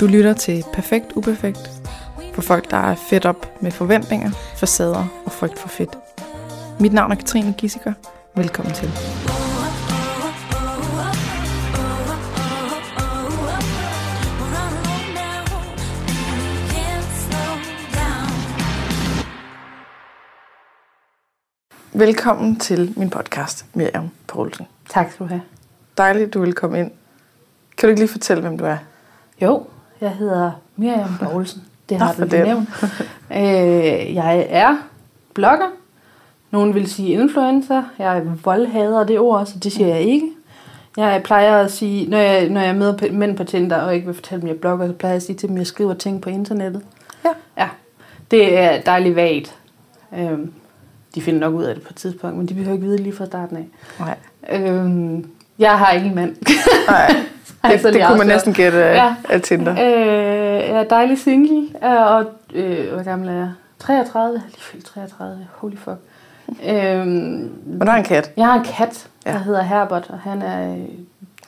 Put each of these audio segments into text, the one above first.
Du lytter til Perfekt Uperfekt for folk, der er fedt op med forventninger, facader og frygt for fedt. Mit navn er Katrine Gissiker. Velkommen til. Velkommen til min podcast, Miriam Poulsen. Tak skal du have. Dejligt, du vil komme ind. Kan du ikke lige fortælle, hvem du er? Jo, jeg hedder Miriam Poulsen. Det har du lige nævnt. øh, jeg er blogger. Nogen vil sige influencer. Jeg er voldhader det ord, så det siger jeg ikke. Jeg plejer at sige, når jeg, når jeg møder mænd på Tinder og ikke vil fortælle dem, jeg blogger, så plejer jeg at sige til dem, at jeg skriver ting på internettet. Ja. Ja, det er dejligt vagt. Øhm, de finder nok ud af det på et tidspunkt, men de behøver ikke vide lige fra starten af. Nej. Øhm, jeg har ikke en mand. Nej. Det, så det lige kunne man næsten gætte af, Ja. af Tinder. Øh, jeg er dejlig single, øh, og øh, hvor gammel er jeg? 33, jeg er lige fyldt 33, holy fuck. Øhm, Men du har en kat. jeg har en kat, der Ja. hedder Herbert, og han er, øh,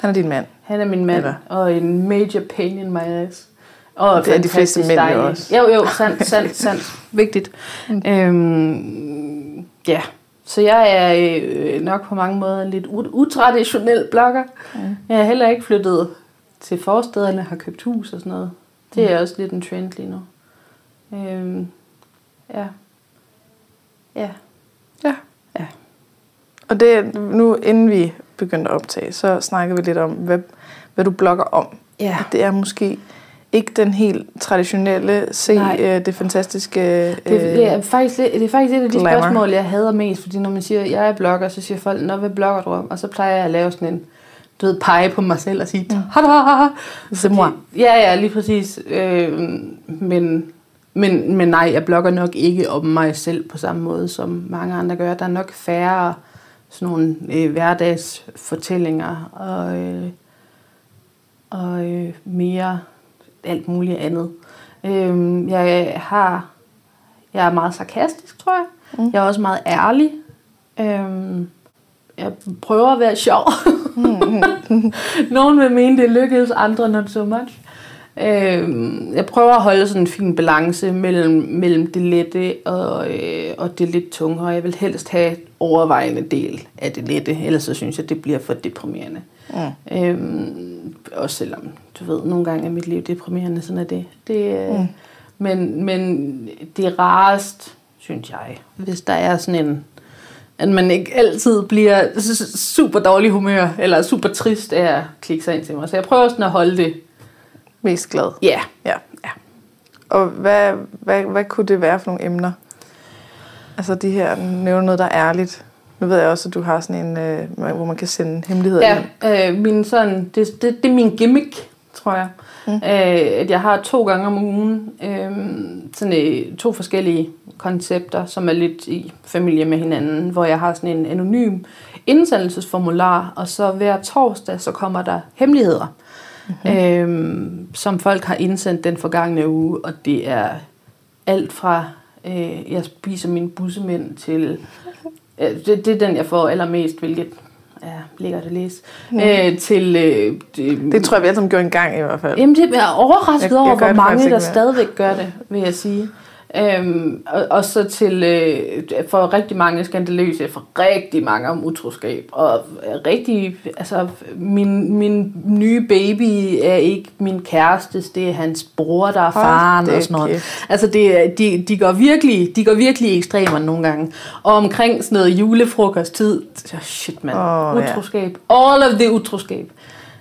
Han er din mand. han er min mand, Eller? og en major pain in my ass. Og Det er de fleste mænd jo dejlig. også. Jo, jo, sandt, sandt, sandt. Vigtigt. Mm. Øhm, ja, så jeg er øh, nok på mange måder en lidt ut- utraditionel blogger. Mm. Jeg er heller ikke flyttet til forstederne, har købt hus og sådan noget. Det Mm. er også lidt en trend lige nu. Øhm, ja. Ja. Ja. Ja. Og det, nu inden vi begyndte at optage, så snakkede vi lidt om, hvad, hvad du blogger om. Ja. Og Det er måske ikke den helt traditionelle, se Nej. øh, det fantastiske... Øh, Det, det, er faktisk, lidt- det er faktisk et af de glamour. spørgsmål, jeg hader mest, fordi når man siger, at jeg er blogger, så siger folk, Nå, hvad blogger du om? Og så plejer jeg at lave sådan en, du ved, pege på mig selv og sige, tada! Moi. Ja, ja, lige præcis. Øh, men, men, men nej, jeg blogger nok ikke om mig selv på samme måde, som mange andre gør. Der er nok færre sådan nogle øh, hverdagsfortællinger og, øh, og øh, mere alt muligt andet. Øh, jeg har jeg er meget sarkastisk, tror jeg. Mm. Jeg er også meget ærlig. Øh, jeg prøver at være sjov. Nogle vil mene, det lykkedes, andre not so much. Øh, jeg prøver at holde sådan en fin balance mellem, mellem det lette og, øh, og det lidt tunge, og jeg vil helst have overvejende del af det lette, ellers så synes jeg, det bliver for deprimerende. Mm. Øhm, også selvom, du ved, nogle gange er mit liv deprimerende, sådan er det. det øh, Mm. mm. men, men det er rarest, synes jeg, hvis der er sådan en, at man ikke altid bliver super dårlig humør, eller super trist af at klikke sig ind til mig. Så jeg prøver sådan at holde det, Mest glad. ja, yeah. Ja. ja. Og hvad, hvad, hvad kunne det være for nogle emner? Altså de her, nævner noget, der er ærligt. Nu ved jeg også, at du har sådan en, øh, hvor man kan sende hemmeligheder ind. Ja, øh, min sådan, det, det, det er min gimmick, tror jeg. Mm. Mm. Øh, at jeg har to gange om ugen øh, sådan, øh, to forskellige koncepter, som er lidt i familie med hinanden, hvor jeg har sådan en anonym indsendelsesformular, og så hver torsdag, så kommer der hemmeligheder, mm-hmm. øh, som folk har indsendt den forgangne uge, og det er alt fra, øh, jeg spiser mine bussemænd til Øh, det, det er den, jeg får allermest, hvilket er lækkert at læse. Mm. Øh, til, øh, det, Det tror jeg, vi alle sammen gjorde en gang i hvert fald. Jamen, det er overrasket Jeg- jeg over, hvor mange, der stadigvæk gør det, vil jeg sige. Øhm, og, og så til øh, for rigtig mange skandaløse, for rigtig mange om utroskab. Og rigtig, altså, min, min nye baby er ikke min kærestes, det er hans bror, der er faren da og sådan noget. kæft. Altså, det, er- de, de, går virkelig, de går virkelig ekstremer nogle gange. Og omkring sådan noget julefrokosttid, så shit mand, Åh, ja. utroskab. All of the utroskab.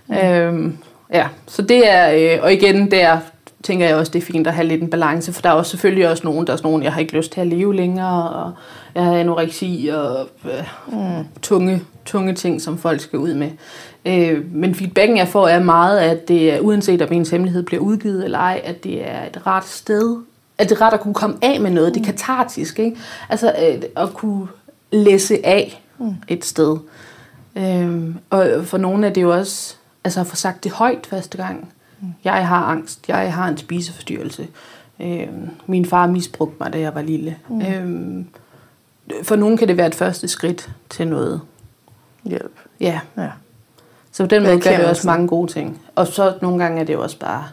Mm. Øhm, ja, så det er, øh, og igen der tænker jeg også, det er fint at have lidt en balance, for der er også selvfølgelig også nogen, der er sådan nogen, jeg har ikke lyst til at leve længere, og jeg har anoreksi og øh, Mm. tunge, tunge ting, som folk skal ud med. Øh, men feedbacken jeg får er meget, at det er, uanset om ens hemmelighed bliver udgivet eller ej, at det er et ret sted, at det er ret at kunne komme af med noget, det er katartisk, ikke? Altså øh, at kunne læse af Mm. et sted. Øhm, og for nogle er det jo også, altså at få sagt det højt første gang. Jeg har angst, jeg har en spiseforstyrrelse. Øhm, min far misbrugte mig, da jeg var lille. Mm. Øhm, for nogen kan det være et første skridt til noget. Hjælp. Ja, Ja. så på den måde gør det også mange gode ting. Og så nogle gange er det jo også bare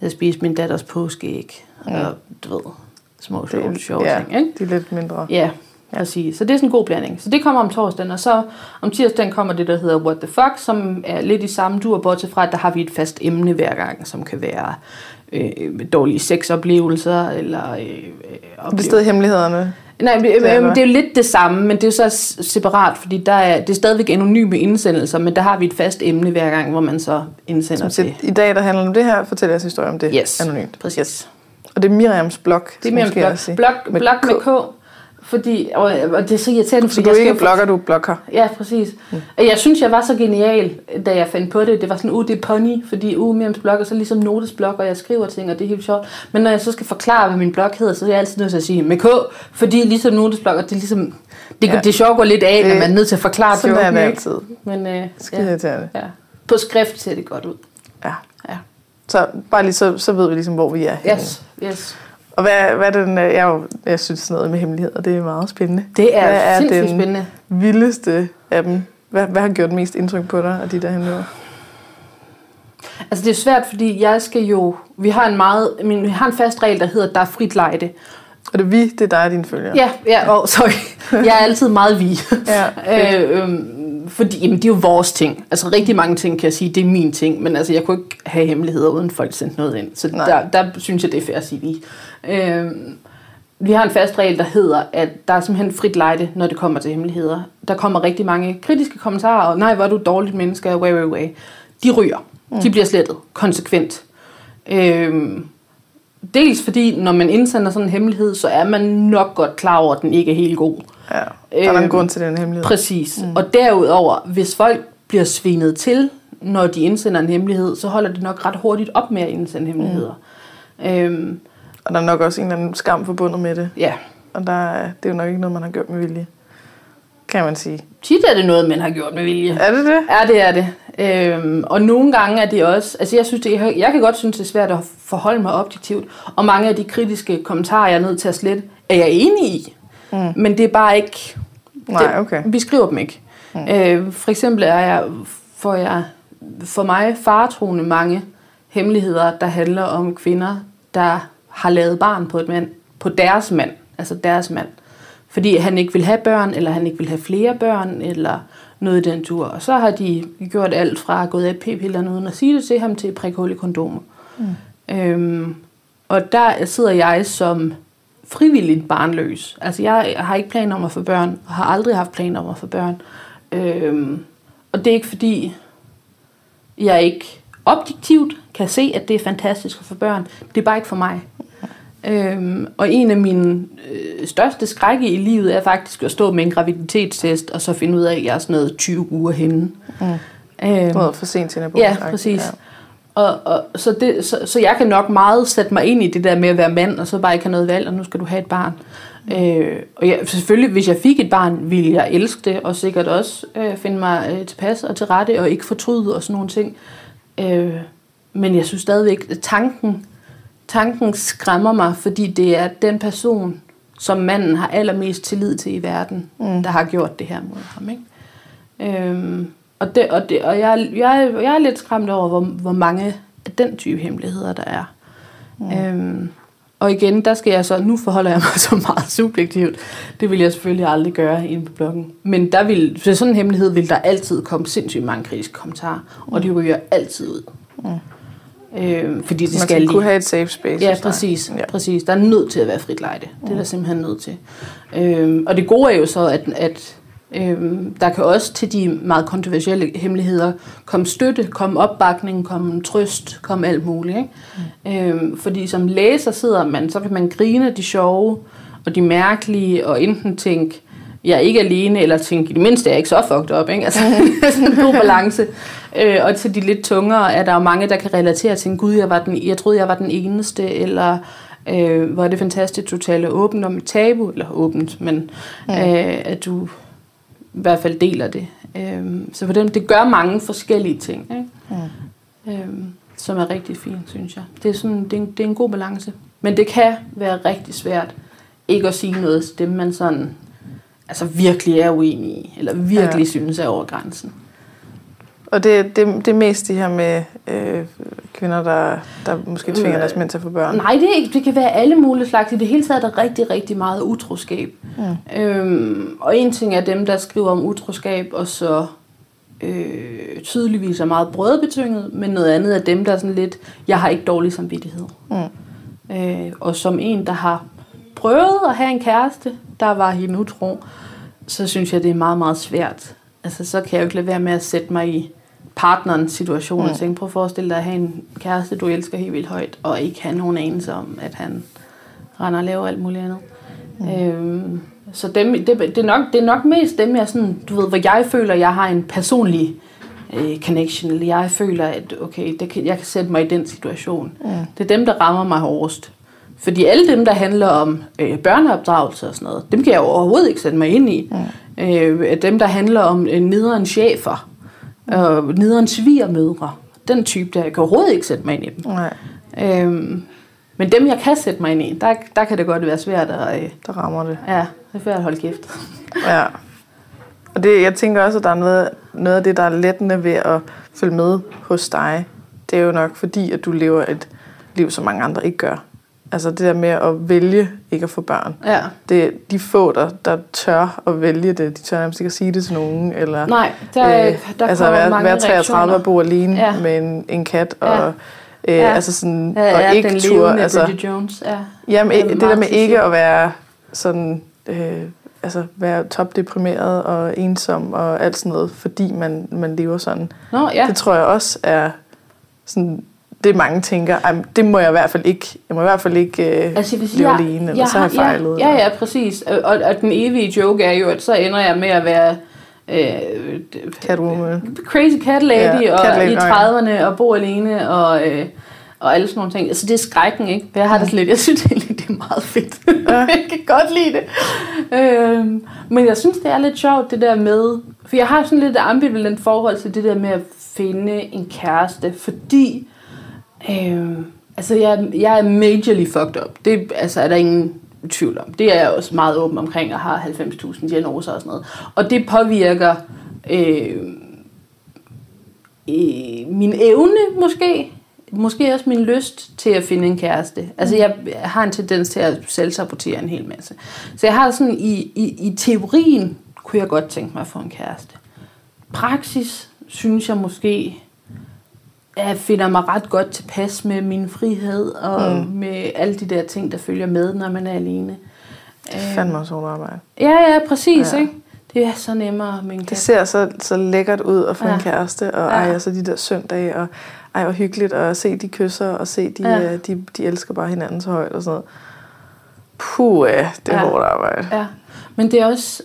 Jeg spiste min datters påskeæg. Mm. Og du ved, små sjove, sjove ja, ting. Ikke? de er lidt mindre. Ja, præcis. Så det er sådan en god blanding. Så det kommer om torsdagen, og så om tirsdagen kommer det, der hedder What the Fuck, som er lidt i samme dur, bortset fra, at der har vi et fast emne hver gang, som kan være øh, dårlige sexoplevelser, eller øh, Det er oplevelser. stadig hemmelighederne. Nej, men, Det er det, det er jo lidt det samme, men det er så separat, fordi der er, det er stadigvæk anonyme indsendelser, men der har vi et fast emne hver gang, hvor man så indsender Som til. siger, I dag, der handler om det her, fortæl jeres historie om det Yes, anonymt. præcis. Og det er Miriams blog. Det er skal blog. sige. Blog, Med blog med K. K, fordi, og, og det er så irriterende, Så du er jeg ikke blogger, du er blogger. Ja, præcis. Mm. Jeg synes, jeg var så genial, da jeg fandt på det. Det var sådan, uh, det er pony, fordi uh, Miriams blog er så ligesom Notes blog, og jeg skriver ting, og det er helt sjovt. Men når jeg så skal forklare, hvad min blog hedder, så er jeg altid nødt til at sige med K, fordi ligesom Notes blog, og det er ligesom, det, Ja. det sjove går lidt af, når Øh, man er nødt til at forklare Sådan er joken, det ikke? altid. Men øh, Skide ja, ja. På skrift ser det godt ud. Ja. Ja. Så bare lige så, så ved vi ligesom, hvor vi er henne. Yes, yes. Og hvad, hvad er den, øh, jeg, jo, jeg synes sådan noget med hemmeligheder, det er meget spændende. Det er, Hvad er sindssygt den- spændende. Vildeste af dem. Hvad, hvad har gjort mest indtryk på dig af de der hemmeligheder? Altså det er svært, fordi jeg skal jo... Vi har en meget... Min, vi har en fast regel, der hedder, der er frit lejde. Og det er vi, det er dig og dine følgere. Ja, ja, oh, sorry. Jeg er altid meget vi. Ja, øh, øhm, fordi jamen, det er jo vores ting. Altså rigtig mange ting kan jeg sige, det er min ting. Men altså, jeg kunne ikke have hemmeligheder, uden folk sendte noget ind. Så Nej. der, der synes jeg, det er fair at sige vi. Øh, vi har en fast regel, der hedder, at der er simpelthen frit lejde, når det kommer til hemmeligheder. Der kommer rigtig mange kritiske kommentarer, og nej, hvor er du dårligt menneske, way, way, way. De ryger. Mm. De bliver slettet konsekvent. Øhm, dels fordi, når man indsender sådan en hemmelighed, så er man nok godt klar over, at den ikke er helt god. Ja. Der er der en Øhm, grund til den hemmelighed. Præcis. Mm. Og derudover, hvis folk bliver svinet til, når de indsender en hemmelighed, så holder det nok ret hurtigt op med at indsende hemmeligheder. Mm. Øhm, Og der er nok også en eller anden skam forbundet med det. ja, Og der, er- det er jo nok ikke noget, man har gjort med vilje. Kan man sige. tit er det noget, man har gjort med vilje. Er det det? Ja, det er det. Øhm, og nogle gange er det også... Altså, jeg, synes, det, jeg, jeg kan godt synes, det er svært at forholde mig objektivt. Og mange af de kritiske kommentarer, jeg er nødt til at slette, er jeg enig i. Mm. Men det er bare ikke... Nej, det, okay. Vi skriver dem ikke. Mm. Øh, for eksempel er jeg, får jeg for mig faretroende mange hemmeligheder, der handler om kvinder, der har lavet barn på et mand, på deres mand, altså deres mand. Fordi han ikke vil have børn, eller han ikke vil have flere børn, eller noget i den tur. Og så har de gjort alt fra at gå af p-pillerne uden at sige det til ham, til prikhul i kondomer. Mm. Øhm, og der sidder jeg som frivilligt barnløs. Altså jeg har ikke planer om at få børn, og har aldrig haft planer om at få børn. Øhm, og det er ikke fordi, jeg ikke objektivt kan se, at det er fantastisk at få børn. Det er bare ikke for mig. Øhm, og en af mine øh, største skrække i livet er faktisk at stå med en graviditetstest, og så finde ud af, at jeg er sådan noget 20 uger henne. Mm. Øhm, for sent til Ja, præcis. Ja. Og, og, så, det, så, så jeg kan nok meget sætte mig ind i det der med at være mand, og så bare ikke have noget valg, og nu skal du have et barn. Mm. Øh, og jeg, selvfølgelig, hvis jeg fik et barn, ville jeg elske det, og sikkert også øh, finde mig øh, tilpas og til rette, og ikke fortryde og sådan nogle ting. Øh, men jeg synes stadigvæk, at tanken, tanken skræmmer mig, fordi det er den person, som manden har allermest tillid til i verden, mm. der har gjort det her mod ham. Ikke? Øhm, og det, og, det, og jeg, jeg, jeg er lidt skræmt over, hvor, hvor mange af den type hemmeligheder, der er. Mm. Øhm, og igen, der skal jeg så, nu forholder jeg mig så meget subjektivt. Det vil jeg selvfølgelig aldrig gøre inde på bloggen. Men der vil, for sådan en hemmelighed vil der altid komme sindssygt mange kritiske kommentarer. Mm. Og de ryger altid ud. Mm. Øhm, fordi det Man skal lige. kunne have et safe space. Ja, præcis, Ja. præcis. Der er nødt til at være frit lejde. Det er der simpelthen nødt til. Øhm, og det gode er jo så, at, at øhm, der kan også til de meget kontroversielle hemmeligheder komme støtte, komme opbakning, komme trøst, komme alt muligt. Ikke? Mm. Øhm, fordi som læser sidder man, så kan man grine de sjove og de mærkelige, og enten tænke, jeg er ikke alene, eller tænke, i det mindste er jeg ikke så fucked up. Ikke? Altså, sådan en god balance. Øh, og til de lidt tungere er der jo mange, der kan relatere til, gud, jeg, var den, jeg troede, jeg var den eneste, eller øh, hvor er det fantastisk, du taler åbent om et tabu, eller åbent, men mm. øh, at du i hvert fald deler det. Øh, så på den, det gør mange forskellige ting, ikke? Mm. Øh, som er rigtig fint, synes jeg. Det er, sådan, det, er en, det er en god balance. Men det kan være rigtig svært ikke at sige noget til dem, man sådan altså virkelig er uenig i, eller virkelig ja. synes er over grænsen. Og det, det, det er mest de her med øh, kvinder, der, der måske tvinger deres mænd til at få børn. Nej, det, er ikke, det kan være alle mulige slags. I det hele taget er der rigtig, rigtig meget utroskab. Mm. Øhm, og en ting er dem, der skriver om utroskab, og så øh, tydeligvis er meget brødbetynget, men noget andet er dem, der er sådan lidt, jeg har ikke dårlig samvittighed. Mm. Øh, og som en, der har prøvet at have en kæreste, der var hende utro, så synes jeg, det er meget, meget svært. Altså, så kan jeg jo ikke lade være med at sætte mig i partnerens situation mm. og tænke, prøv at forestille dig at have en kæreste, du elsker helt vildt højt, og ikke have nogen anelse om, at han render og laver alt muligt andet. Mm. Øhm, så dem, det, det, er nok, det er nok mest dem, jeg sådan, du ved, hvor jeg føler, jeg har en personlig øh, connection, eller jeg føler, at okay, det kan, jeg kan sætte mig i den situation. Mm. Det er dem, der rammer mig hårdest. Fordi alle dem, der handler om øh, børneopdragelse og sådan noget, dem kan jeg overhovedet ikke sætte mig ind i. Mm. Øh, dem, der handler om øh, nederen chefer, og nederen svigermødre, den type der, jeg kan overhovedet ikke sætte mig ind i dem. Nej. Øhm, men dem, jeg kan sætte mig ind i, der, der kan det godt være svært at... Øh, Der rammer det. ja, det er svært at holde kæft. Ja. Og det, jeg tænker også, at der er noget, noget af det, der er lettende ved at følge med hos dig. Det er jo nok fordi, at du lever et liv, som mange andre ikke gør. Altså det der med at vælge ikke at få børn. Ja. Det er de få, der, der tør at vælge det. De tør nærmest ikke at sige det til nogen. Eller, Nej, der, der altså være, mange være 33 og bo alene Ja. ja. med en, en kat. Ja. Og, øh, Ja. altså sådan, Ja, og ja, ikke den tur. Altså, Bridget Jones. Ja. Jamen, Det er det der med ikke at være sådan, øh, altså være topdeprimeret og ensom og alt sådan noget, fordi man, man lever sådan. Nå, ja. Det tror jeg også er sådan, det mange tænker, "Ej, men det må jeg i hvert fald ikke, jeg må i hvert fald ikke øh, Altså, hvis leve jeg, alene, eller så har jeg fejlet. Ja, ja, ja, præcis. Og, og, den evige joke er jo, at så ender jeg med at være øh, Catwoman. crazy cat lady, Ja, og cat lady, i nå ja. 30'erne og bo alene og, øh, og alle sådan nogle ting. Altså det er skrækken, ikke? Jeg har det lidt, jeg synes egentlig, det er meget fedt. Ja. jeg kan godt lide det. Øhm, men jeg synes, det er lidt sjovt, det der med, for jeg har sådan lidt ambivalent forhold til det der med at finde en kæreste, fordi øhm, altså jeg, jeg er majorly fucked up. Det altså, er der ingen tvivl om. Det er jeg også meget åben omkring, og har 90.000 diagnoser og sådan noget. Og det påvirker øh, øh, min evne måske, måske også min lyst til at finde en kæreste. Altså jeg har en tendens til at selvsabotere en hel masse. Så jeg har sådan i, i, i teorien kunne jeg godt tænke mig at få en kæreste. Praksis synes jeg måske jeg finder mig ret godt tilpas med min frihed og mm. med alle de der ting, der følger med, når man er alene. Det er fandme også hårdt arbejde. Ja, ja, præcis, Ja. ikke? Det er så nemmere med en Det kæreste. ser så, så lækkert ud at få ja. En kæreste, og Ja. ej, og så de der søndage, og ej, hvor hyggeligt at se de kysser, og se de, Ja. ja. de, de elsker bare hinanden så højt og sådan noget. Puh, ja, det er ja. hårdt arbejde. Ja, men det er også...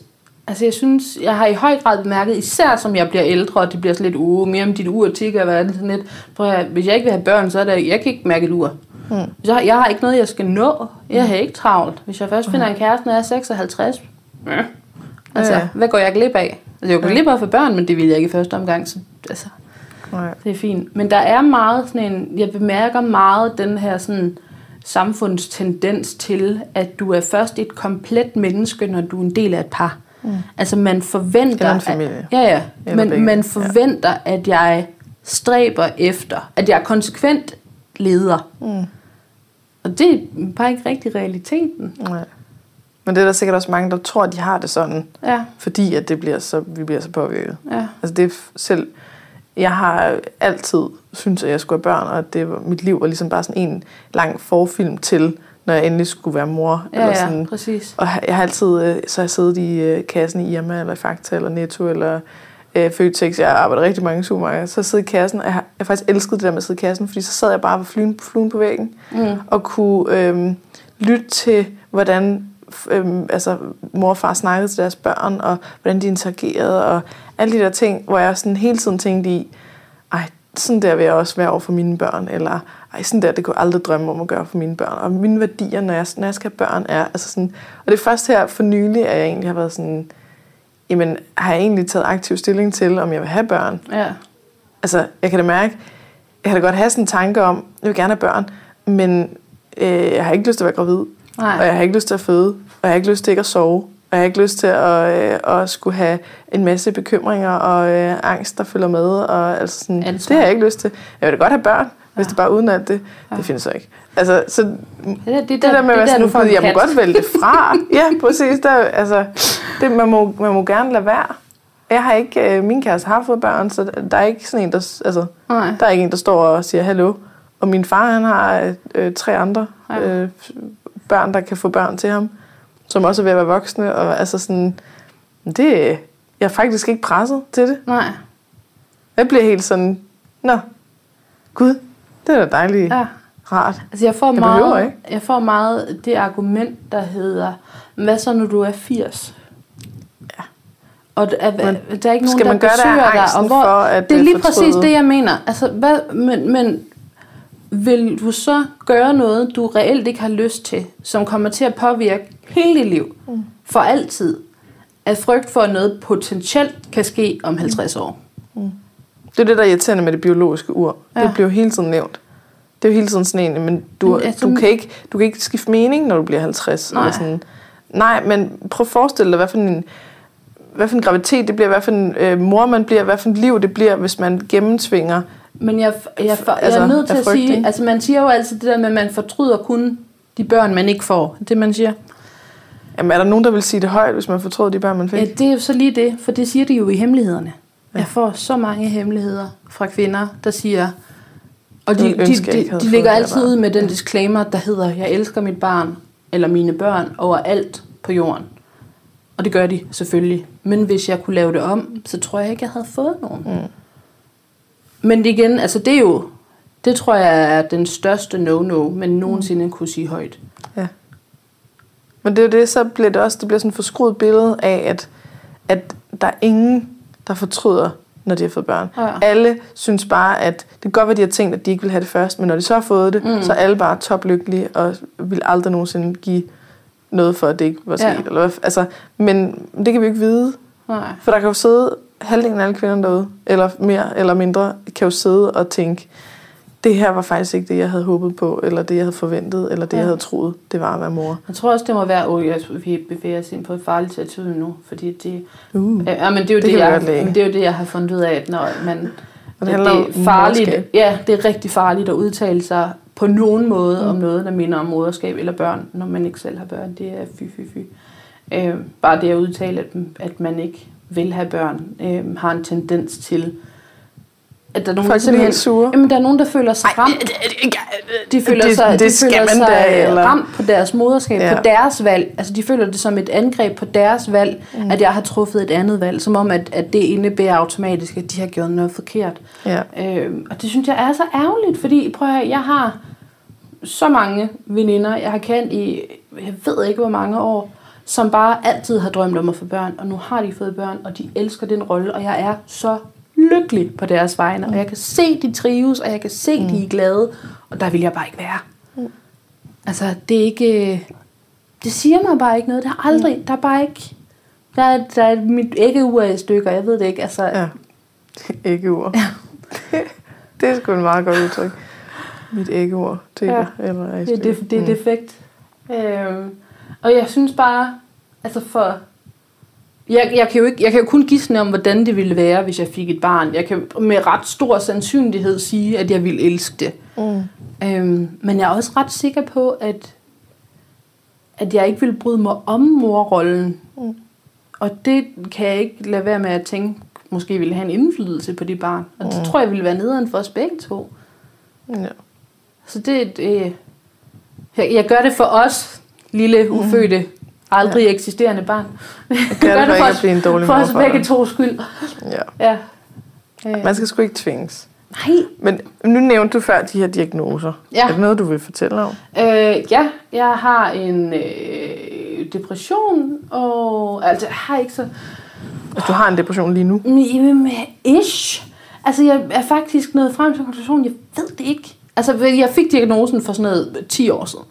Altså jeg synes, jeg har i høj grad bemærket, især som jeg bliver ældre, og det bliver sådan lidt, uh, mere om dit ur tigger, hvad er det sådan lidt. At, høre, hvis jeg ikke vil have børn, så er det, jeg kan ikke mærke et ur. Mm. Hvis Jeg, jeg har ikke noget, jeg skal nå. Jeg har ikke travlt. Hvis jeg først finder en kæreste, når jeg er 56, ja. altså, Ja, hvad går jeg glip af? Altså, jeg går glip af for børn, men det vil jeg ikke i første omgang. Så, altså, Nej. det er fint. Men der er meget sådan en, jeg bemærker meget den her sådan samfundstendens til, at du er først et komplet menneske, når du er en del af et par. Mm. Altså man forventer... Eller en familie. At, ja, ja. Eller Men begge. man forventer, ja. at jeg stræber efter, at jeg er konsekvent leder. Mm. Og det er bare ikke rigtig realiteten. Nej. Men det er der sikkert også mange, der tror, at de har det sådan, Ja, fordi at det bliver så, vi bliver så påvirket. ja. Altså det er selv... Jeg har altid syntes, at jeg skulle have børn, og at det var, mit liv var ligesom bare sådan en lang forfilm til, når jeg endelig skulle være mor. Ja, eller ja, sådan. præcis. Og jeg har altid øh, så har jeg siddet i øh, kassen i Irma, eller Fakta, eller Netto, eller øh, Føtex. Jeg arbejder rigtig mange supermarkeder. Så sidder i kassen, og jeg har, jeg faktisk elsket det der med at sidde i kassen, fordi så sad jeg bare på fluen, fluen på væggen, Mm. og kunne øh, lytte til, hvordan øh, altså, mor og far snakkede til deres børn, og hvordan de interagerede, og alle de der ting, hvor jeg sådan hele tiden tænkte i, ej, sådan der vil jeg også være over for mine børn, eller ej, sådan der, det kunne jeg aldrig drømme om at gøre for mine børn. Og mine værdier, når jeg, når jeg skal have børn, er, altså sådan, og det er først her for nylig, at jeg egentlig har været sådan, jamen, har jeg egentlig taget aktiv stilling til, om jeg vil have børn? Ja. Altså, jeg kan da mærke, jeg kan da godt have sådan en tanke om, jeg vil gerne have børn, men øh, jeg har ikke lyst til at være gravid, Nej. og jeg har ikke lyst til at føde, og jeg har ikke lyst til ikke at sove, og jeg har ikke lyst til at, øh, at skulle have en masse bekymringer og øh, angst, der følger med. Og, altså sådan, Ansvar. det har jeg ikke lyst til. Jeg vil da godt have børn. Hvis Ja. det bare uden alt det. Ja. Det findes så ikke. Altså, så det, Det, er- det der med at være sådan, får "Gud, en jeg må kat." godt vælge det fra. ja, præcis. Der, altså, det, man, må, man må gerne lade være. Jeg har ikke, øh, min kæreste har fået børn, så der er ikke sådan en, der, altså, Nej. der er ikke en, der står og siger hallo. Og min far, han har øh, tre andre øh, børn, der kan få børn til ham, som også er ved at være voksne. Og altså sådan, det, jeg er faktisk ikke presset til det. Nej. Jeg bliver helt sådan, nå, gud, det er da dejligt ja. Rart. Altså jeg får, Jeg behøver meget, ikke. jeg får meget det argument, der hedder, hvad så når du er 80? Ja. Og der er, Men der er ikke nogen, der besøger dig. Og hvor, for at, det er lige præcis det, jeg mener. Altså, hvad, men, men vil du så gøre noget, du reelt ikke har lyst til, som kommer til at påvirke hele dit liv, mm. for altid, af frygt for, at noget potentielt kan ske om 50 år? Det er det, der er irriterende med det biologiske ur. Ja. Ja. Det bliver jo hele tiden nævnt. Det er jo hele tiden sådan en, men du, Men altså- du, kan ikke, du kan ikke skifte mening, når du bliver 50. Nej. Eller sådan. Nej, men prøv at forestille dig, hvad for en, hvad for en graviditet det bliver, hvad for en øh, mor man bliver, hvad for et liv det bliver, hvis man gennemtvinger. Men jeg, jeg, jeg, Altså, jeg er nødt til at sige, ikke? altså man siger jo altid det der med, at man fortryder kun de børn, man ikke får. Det man siger. Jamen, er der nogen, der vil sige det højt, hvis man fortrød de børn, man fik? Ja, det er jo så lige det, for det siger de jo i hemmelighederne. Ja. Jeg får så mange hemmeligheder fra kvinder, der siger, og de, de, de, de ligger altid ud med den disclaimer, der hedder, jeg elsker mit barn, eller mine børn, overalt på jorden. Og det gør de selvfølgelig. Men hvis jeg kunne lave det om, så tror jeg ikke, jeg havde fået nogen. Mm. Men det igen, altså det er jo, det tror jeg er den største no-no, man nogensinde kunne sige højt. Ja. Men det er det, så bliver det også det bliver sådan et forskruet billede af, at, at der er ingen, der fortryder, når de har fået børn. Ja. Alle synes bare, at det kan godt være, de har tænkt, at de ikke vil have det først, men når de så har fået det, mm. så er alle bare toplykkelige og vil aldrig nogensinde give noget for, at det ikke var sket. Ja. Eller, hvad- altså, men det kan vi ikke vide, Nej. for der kan jo sidde halvdelen af alle kvinder derude, eller mere eller mindre, kan jo sidde og tænke, det her var faktisk ikke det, jeg havde håbet på, eller det, jeg havde forventet, eller det, Ja. jeg havde troet, det var at være mor. Jeg tror også, det må være, oh, jeg, vi bevæger os ind på et farligt territorium nu, fordi det, Uh. ja, men det er jo Det det, jeg, lide. men det er jo det, jeg har fundet ud af, at når man, Og det det, er farligt, morskab. ja, det er rigtig farligt at udtale sig på nogen måde mm. om noget, der minder om moderskab eller børn, når man ikke selv har børn. Det er fy, fy, fy. Øh, bare det at udtale, at, at man ikke vil have børn, øh, har en tendens til, at der er nogen, Folk der bliver helt sure. Jamen, der er nogen, der føler sig ramt. De føler det, sig, det de føler man sig da, eller... ramt på deres moderskab, ja. på deres valg. Altså, de føler det som et angreb på deres valg, mm. at jeg har truffet et andet valg. Som om, at, at det indebærer automatisk, at de har gjort noget forkert. Ja. Øhm, og det synes jeg er så ærgerligt, fordi prøv at høre, jeg har så mange veninder, jeg har kendt i, jeg ved ikke hvor mange år, som bare altid har drømt om at få børn, og nu har de fået børn, og de elsker den rolle, og jeg er så lykkelig på deres vegne, og jeg kan se, de trives, og jeg kan se, mm. de er glade, og der vil jeg bare ikke være. Mm. Altså, det er ikke... Det siger mig bare ikke noget. Det har aldrig... Mm. Der er bare ikke... Der er, der er mit æggeur i stykker, jeg ved det ikke. Altså, Ja. Æggeur. Ja. det er sgu en meget godt udtryk. Mit æggeur. Det er, ja. eller er i Det, det, det er defekt. Øhm, og jeg synes bare, altså for... Jeg, jeg, kan jo ikke, jeg kan jo kun gisne om, hvordan det ville være, hvis jeg fik et barn. Jeg kan med ret stor sandsynlighed sige, at jeg ville elske det. Mm. Øhm, men jeg er også ret sikker på, at, at jeg ikke vil bryde mig om morrollen. Mm. Og det kan jeg ikke lade være med at tænke, måske ville have en indflydelse på de barn. Og det tror jeg ville være nederen for os begge to. Ja. Så det, det jeg, jeg gør det for os, lille ufødte, aldrig eksisterende barn. Jeg gør det for ikke at blive en dårlig for mor os begge to skyld. ja. Ja. Man skal sgu ikke tvinges. nej. Men nu nævnte du før de her diagnoser. Ja. Er det noget, du vil fortælle om? Øh, ja, jeg har en øh, depression, og altså, jeg har ikke så... Altså, du har en depression lige nu. Mm, Ish. Altså, jeg er faktisk nået frem til en konklusion, jeg ved det ikke. Altså, jeg fik diagnosen for sådan noget 10 år siden.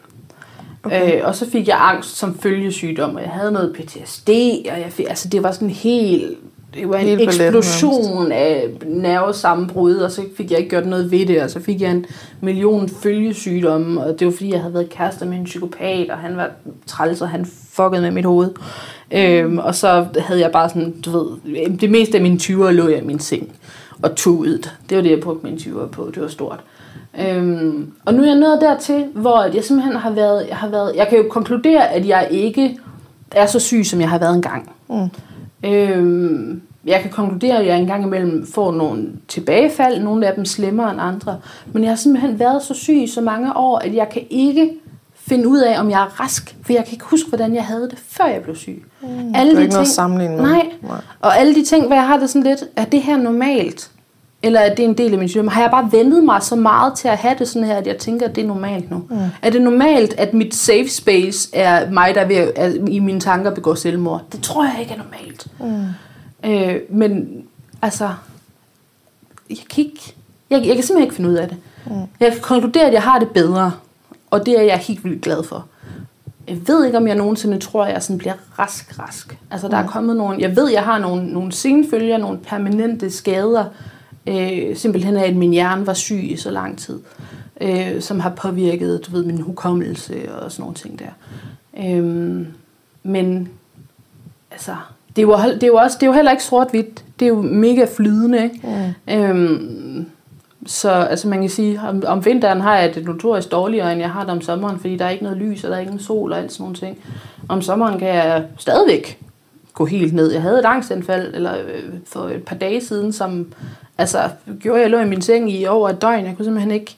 Okay. Øh, og så fik jeg angst som følgesygdom, og jeg havde noget PTSD, og jeg fik, altså, det var sådan helt... Det var en paletten eksplosion af nervesammenbrud, og så fik jeg ikke gjort noget ved det, og så fik jeg en million følgesygdomme, og det var fordi, jeg havde været kærester med en psykopat, og han var træls, og han fuckede med mit hoved. Øhm, og så havde jeg bare sådan, du ved, det meste af mine 20'er lå jeg i min seng og tog ud. Det var det, jeg brugte mine 20'er på. Det var stort. Øhm, og nu er jeg nået dertil, hvor jeg simpelthen har været, jeg har været, jeg kan jo konkludere, at jeg ikke er så syg, som jeg har været engang. Mm. Øhm, jeg kan konkludere, at jeg engang imellem får nogle tilbagefald, nogle af dem slemmere end andre. Men jeg har simpelthen været så syg i så mange år, at jeg kan ikke finde ud af, om jeg er rask. For jeg kan ikke huske, hvordan jeg havde det, før jeg blev syg. Mm. Alle de ikke ting, noget sammenligning med. Nej. nej. Og alle de ting, hvor jeg har det sådan lidt, er det her normalt? Eller er det en del af min sygdom? Har jeg bare vendet mig så meget til at have det sådan her, at jeg tænker, at det er normalt nu? Mm. Er det normalt, at mit safe space er mig, der ved, at i mine tanker begår selvmord? Det tror jeg ikke er normalt. Mm. Øh, men altså, jeg kan, ikke, jeg, jeg kan simpelthen ikke finde ud af det. Mm. Jeg kan konkludere, at jeg har det bedre, og det er jeg helt vildt glad for. Jeg ved ikke, om jeg nogensinde tror, at jeg sådan bliver rask-rask. Altså, der mm. er kommet nogle... Jeg ved, jeg har nogle, nogle senfølger, nogle permanente skader, øh, simpelthen af, at min hjerne var syg i så lang tid, øh, som har påvirket, du ved, min hukommelse og sådan nogle ting der. Øh, men, altså, det er, jo, det, er jo også, det er jo heller ikke sort-hvidt. Det er jo mega flydende. Ikke? Mm. Øhm, så altså man kan sige, om, om vinteren har jeg det notorisk dårligere, end jeg har det om sommeren, fordi der er ikke noget lys, og der er ingen sol og alt sådan nogle ting. Om sommeren kan jeg stadigvæk gå helt ned. Jeg havde et angstanfald eller, øh, for et par dage siden, som altså, gjorde, jeg lå i min seng i over et døgn. Jeg kunne simpelthen ikke...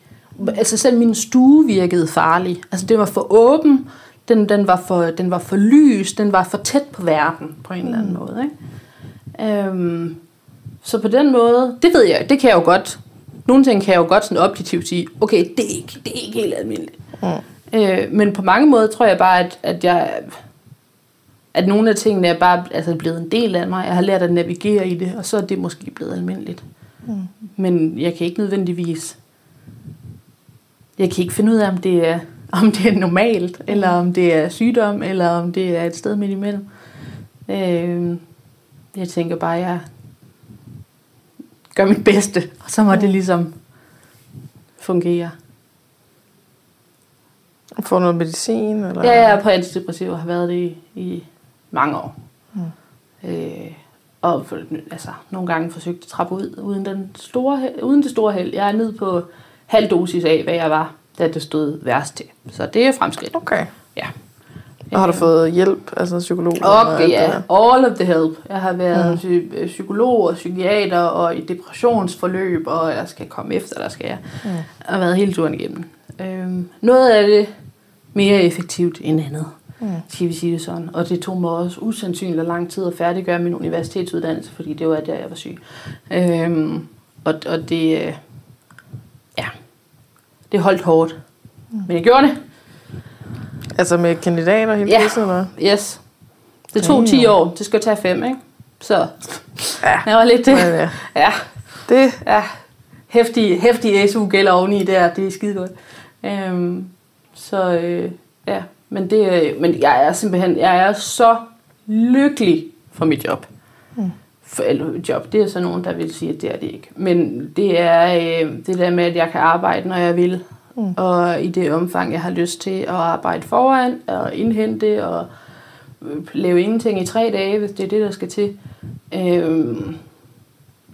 Altså selv min stue virkede farlig. Altså det var for åben, den, den, var for, den var for lys, den var for tæt på verden på en eller anden mm. måde. Ikke? Øhm, så på den måde, det ved jeg, det kan jeg jo godt, nogle ting kan jeg jo godt sådan objektivt sige, okay, det er ikke, det er ikke helt almindeligt. Mm. Øh, men på mange måder tror jeg bare, at, at jeg at nogle af tingene er bare altså, blevet en del af mig. Jeg har lært at navigere i det, og så er det måske blevet almindeligt. Mm. Men jeg kan ikke nødvendigvis... Jeg kan ikke finde ud af, om det er om det er normalt, eller om det er sygdom, eller om det er et sted midt imellem. Øh, jeg tænker bare, at jeg gør mit bedste, og så må det ligesom fungere. Får noget medicin? Eller? Ja, jeg er på antidepressiv og har været det i, i mange år. Mm. Øh, og for, altså, nogle gange forsøgt at trappe ud uden, den store, uden det store held. Jeg er nede på halv dosis af, hvad jeg var da det stod værst til. Så det er fremskridt. Okay. Ja. Og har du fået hjælp, altså psykolog? Okay, ja. All of the help. Jeg har været mm. psykolog og psykiater og i depressionsforløb, og jeg skal komme efter, der skal jeg. Mm. Jeg har været hele turen igennem. Øhm, noget af det mere effektivt end andet, mm. skal vi sige det sådan. Og det tog mig også usandsynligt lang tid at færdiggøre min universitetsuddannelse, fordi det var der, jeg var syg. Øhm, og, og det, ja, det holdt hårdt. Mm. Men jeg gjorde det. Altså med kandidater hele ja. tiden? Eller? Yes. Det tog 10 år. Det skal tage 5, ikke? Så ja. jeg var lidt det. Ja, ja. ja. Det. Ja. Hæftig, hæftig SU gælder oveni der. Det er skide godt. Øhm, så øh, ja. Men, det, men jeg er simpelthen jeg er så lykkelig for mit job. Mm. For, eller job, det er så nogen, der vil sige, at det er det ikke. Men det er øh, det der med, at jeg kan arbejde, når jeg vil. Mm. Og i det omfang, jeg har lyst til at arbejde foran og indhente og øh, lave ingenting i tre dage, hvis det er det, der skal til. Øh,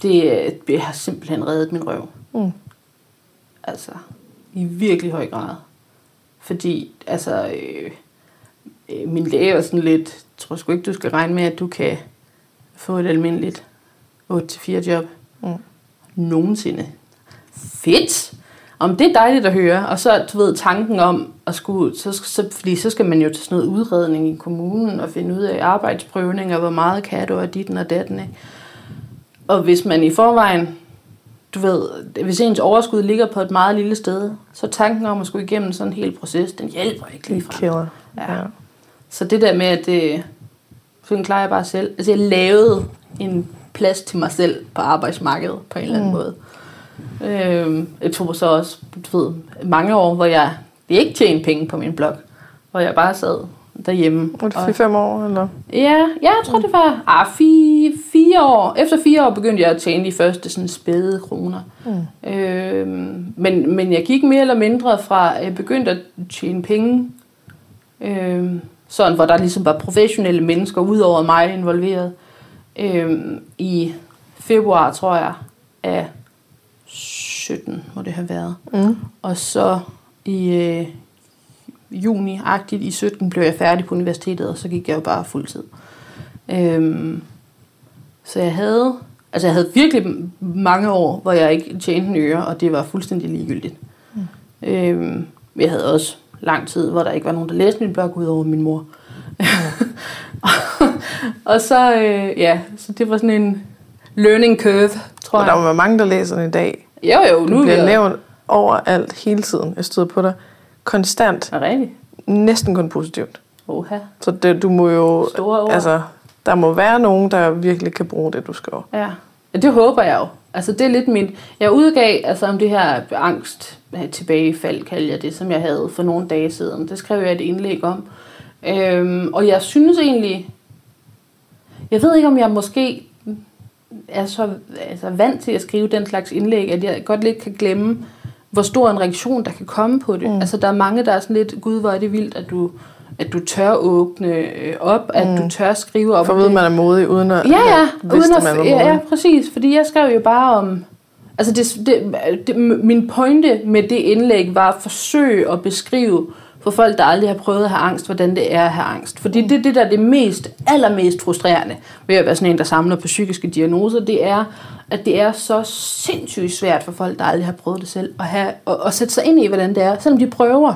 det, det har simpelthen reddet min røv. Mm. Altså, i virkelig høj grad. Fordi, altså, øh, øh min læge var sådan lidt, jeg tror sgu ikke, du skal regne med, at du kan få et almindeligt 8-4 job. Mm. Nogensinde. Fedt! om det er dejligt at høre, og så du ved tanken om at skulle, så, så, fordi så skal man jo til sådan noget udredning i kommunen og finde ud af arbejdsprøvning og hvor meget kan du af dit og datten. Ikke? Og hvis man i forvejen, du ved, hvis ens overskud ligger på et meget lille sted, så tanken om at skulle igennem sådan en hel proces, den hjælper ikke lige fra. Ja. ja. Så det der med, at det, sådan klarer jeg bare selv. Altså jeg lavede en plads til mig selv på arbejdsmarkedet på en eller anden mm. måde. Øh, jeg tog så også du ved, mange år, hvor jeg ikke tjente penge på min blog. Hvor jeg bare sad derhjemme. Var det 4-5 år, eller? Ja, ja, jeg tror, det var ah, fire år. Efter fire år begyndte jeg at tjene de første sådan spæde kroner. Mm. Øh, men, men jeg gik mere eller mindre fra, at jeg begyndte at tjene penge, øh, sådan, hvor der ligesom var professionelle mennesker ud over mig involveret. Øh, I februar, tror jeg, af 17 må det have været. Mm. Og så i øh, juni-agtigt i 17 blev jeg færdig på universitetet, og så gik jeg jo bare fuldtid. Øhm, så jeg havde, altså jeg havde virkelig mange år, hvor jeg ikke tjente en øre, og det var fuldstændig ligegyldigt. Mm. Øhm, jeg havde også lang tid, hvor der ikke var nogen, der læste min blog, udover min mor. og så, øh, ja, så det var sådan en learning curve, tror Og der jeg. var mange, der læser den i dag. Jo, jo, Du nu er bliver jeg... nævnt overalt hele tiden. Jeg stod på dig konstant. Er rigtigt? Næsten kun positivt. Oha. Så det, du må jo... Store ord. Altså, der må være nogen, der virkelig kan bruge det, du skriver. Ja, det håber jeg jo. Altså det er lidt min... Jeg udgav altså om det her angst tilbagefald, kalder jeg det, som jeg havde for nogle dage siden. Det skrev jeg et indlæg om. Øhm, og jeg synes egentlig... Jeg ved ikke, om jeg måske er så altså, vant til at skrive den slags indlæg, at jeg godt lidt kan glemme, hvor stor en reaktion, der kan komme på det. Mm. Altså, der er mange, der er sådan lidt, gud, hvor er det vildt, at du, at du tør åbne øh, op, at du tør skrive op. For om vide, det. man er modig, uden at Ja, ja, uden at man var modig. ja, præcis. Fordi jeg skrev jo bare om... Altså, det, det, det, min pointe med det indlæg var at forsøge at beskrive for folk, der aldrig har prøvet at have angst, hvordan det er at have angst. Fordi det, det der er det mest, allermest frustrerende ved at være sådan en, der samler på psykiske diagnoser, det er, at det er så sindssygt svært for folk, der aldrig har prøvet det selv, at, have, at, at sætte sig ind i, hvordan det er, selvom de prøver.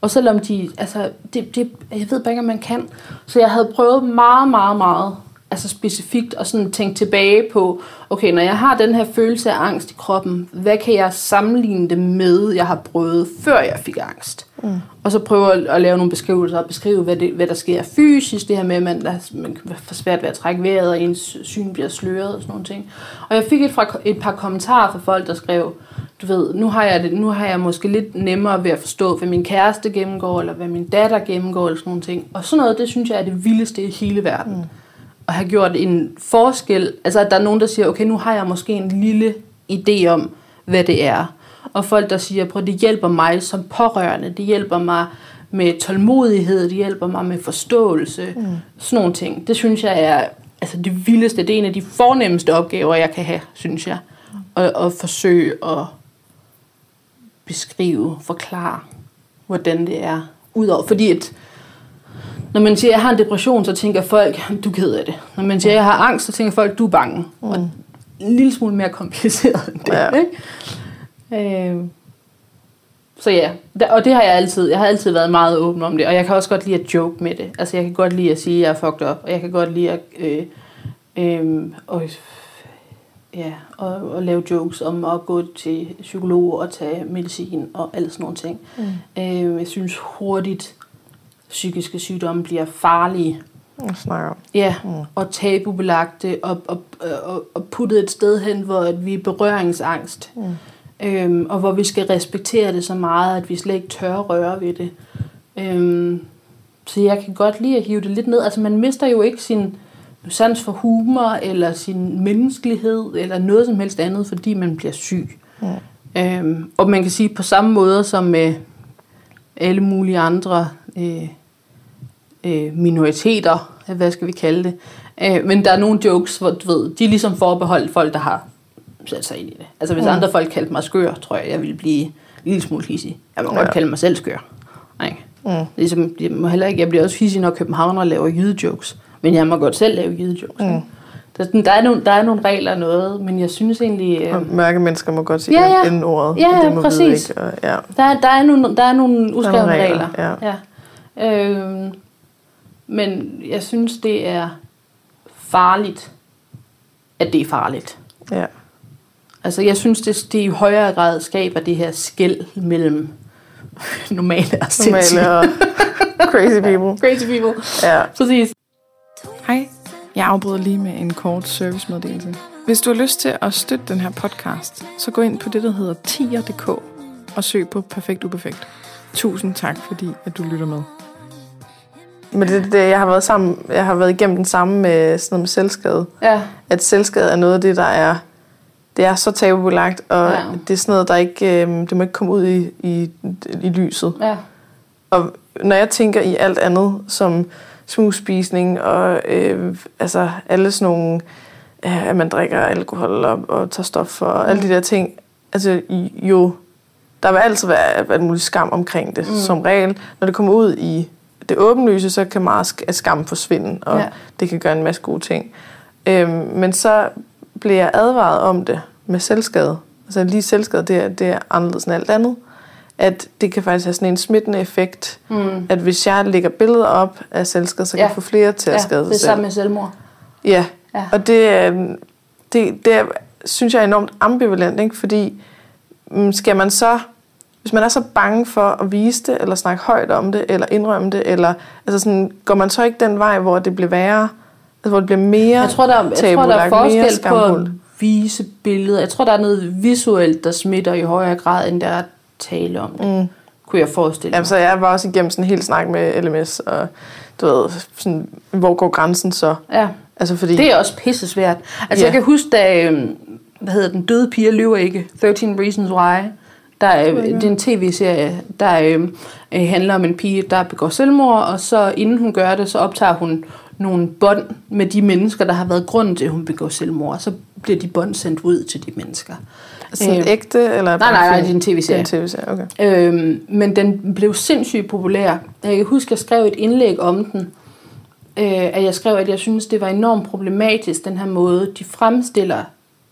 Og selvom de, altså, det, det, jeg ved bare ikke, om man kan. Så jeg havde prøvet meget, meget, meget, altså specifikt at sådan tænke tilbage på, okay, når jeg har den her følelse af angst i kroppen, hvad kan jeg sammenligne det med, jeg har prøvet, før jeg fik angst? Mm. Og så prøve at, at lave nogle beskrivelser og beskrive, hvad, det, hvad der sker fysisk, det her med, at man, der, man kan få svært ved at trække vejret, og ens syn bliver sløret og sådan nogle ting. Og jeg fik et, fra, et par kommentarer fra folk, der skrev, du ved, nu har, jeg det, nu har jeg måske lidt nemmere ved at forstå, hvad min kæreste gennemgår, eller hvad min datter gennemgår, eller sådan nogle ting. Og sådan noget, det synes jeg er det vildeste i hele verden. Mm. At have gjort en forskel, altså at der er nogen, der siger, okay, nu har jeg måske en lille idé om, hvad det er. Og folk, der siger, prøv, det hjælper mig som pårørende, det hjælper mig med tålmodighed, det hjælper mig med forståelse, mm. sådan nogle ting. Det synes jeg er altså det vildeste, det er en af de fornemmeste opgaver, jeg kan have, synes jeg. At, at forsøge at beskrive, forklare, hvordan det er. Udover, fordi at, når man siger, at jeg har en depression, så tænker folk, du er ked af det. Når man siger, at jeg har angst, så tænker folk, du er bange. Mm. Og en lille smule mere kompliceret end det. Ja. Ikke? Øh, så ja, og det har jeg altid. Jeg har altid været meget åben om det, og jeg kan også godt lide at joke med det. Altså jeg kan godt lide at sige, at jeg er fucked up, og jeg kan godt lide at, øh, øh, og, ja, og, og lave jokes om at gå til psykolog og tage medicin og alle sådan nogle ting. Mm. Øh, jeg synes hurtigt, psykiske sygdomme bliver farlige. Jeg snakker. Ja, mm. og tabubelagte og, og, og, og puttet et sted hen, hvor at vi er berøringsangst. Mm. Øhm, og hvor vi skal respektere det så meget, at vi slet ikke tør at røre ved det. Øhm, så jeg kan godt lide at hive det lidt ned. Altså man mister jo ikke sin sans for humor, eller sin menneskelighed, eller noget som helst andet, fordi man bliver syg. Mm. Øhm, og man kan sige på samme måde som med alle mulige andre øh, øh, minoriteter, hvad skal vi kalde det. Øh, men der er nogle jokes, hvor du ved, de er ligesom forbeholdt folk, der har sat sig ind i det. Altså hvis mm. andre folk kaldte mig skør, tror jeg, jeg ville blive en lille smule hissig. Jeg må ja. Ja. godt kalde mig selv skør. Ikke? Mm. Ligesom, jeg, må heller ikke, jeg bliver også hissig, når københavner laver jydejokes. Men jeg må godt selv lave jydejokes. Mm. Der, er der, er nogle, der er nogle regler og noget, men jeg synes egentlig... Øh, Og mørke mennesker må godt sige Ja, ja. inden ordet. Ja, ja, det præcis. Ikke, og, ja. Der, er- der, er nogle, der er nogle uskrevne regler, regler. ja. Ja. Øhm, men jeg synes, det er farligt, at det er farligt. ja. Altså, jeg synes, det, det i højere grad skaber det her skæld mellem normale og. Normale og crazy people. Crazy people. Ja. Præcis. Jeg afbryder lige med en kort servicemeddelelse. Hvis du har lyst til at støtte den her podcast, så gå ind på det, der hedder tier.dk og søg på Perfekt Uperfekt. Tusind tak, fordi at du lytter med. Men det, det, jeg har været sammen, jeg har været igennem den samme med sådan noget med selvskade. Ja, At selvskade er noget af det, der er, det er så tabubelagt, og Ja. ja. det er sådan noget, der ikke, øh, det må ikke komme ud i, i, i lyset. ja. Og når jeg tænker i alt andet, som smugspisning og øh, altså alle sådan nogle, øh, at man drikker alkohol og, og tager stoffer og mm. alle de der ting, altså jo, der vil altid være alt muligt skam omkring det, mm. som regel. Når det kommer ud i det åbenlyse, så kan meget skam forsvinde, og ja. det kan gøre en masse gode ting. Øhm, men så bliver jeg advaret om det med selvskade. Altså lige selvskade, det er, det er anderledes end alt andet. At det kan faktisk have sådan en smittende effekt, mm. at hvis jeg lægger billeder op af selvskade, så kan ja. jeg få flere til at ja, skade sig det er sammen med selvmord. Ja, ja. og det, det, det er, synes jeg er enormt ambivalent, ikke? fordi mm, skal man så hvis man er så bange for at vise det, eller snakke højt om det, eller indrømme det, eller altså sådan, går man så ikke den vej, hvor det bliver værre, altså hvor det bliver mere Jeg tror, der, jeg tror, der er forskel på at vise billeder. Jeg tror, der er noget visuelt, der smitter i højere grad, end der er tale om det. Mm. Kunne jeg forestille mig. Jamen, så jeg var også igennem sådan en hel snak med LMS, og du ved, sådan, hvor går grænsen så? Ja, altså, fordi, det er også pisse svært. Altså, ja. jeg kan huske, da, øhm, hvad hedder den, døde piger lyver ikke, 13 Reasons Why, der er, det er en tv-serie, der øh, øh, handler om en pige, der begår selvmord, og så inden hun gør det, så optager hun nogle bånd med de mennesker, der har været grunden til, at hun begår selvmord. Så bliver de bånd sendt ud til de mennesker. Sådan øh, ægte? Eller nej, nej, nej, det er en tv-serie. Det er en tv-serie, okay. Øhm, men den blev sindssygt populær. Jeg kan huske, at jeg skrev et indlæg om den, øh, at jeg skrev, at jeg synes, det var enormt problematisk, den her måde, de fremstiller,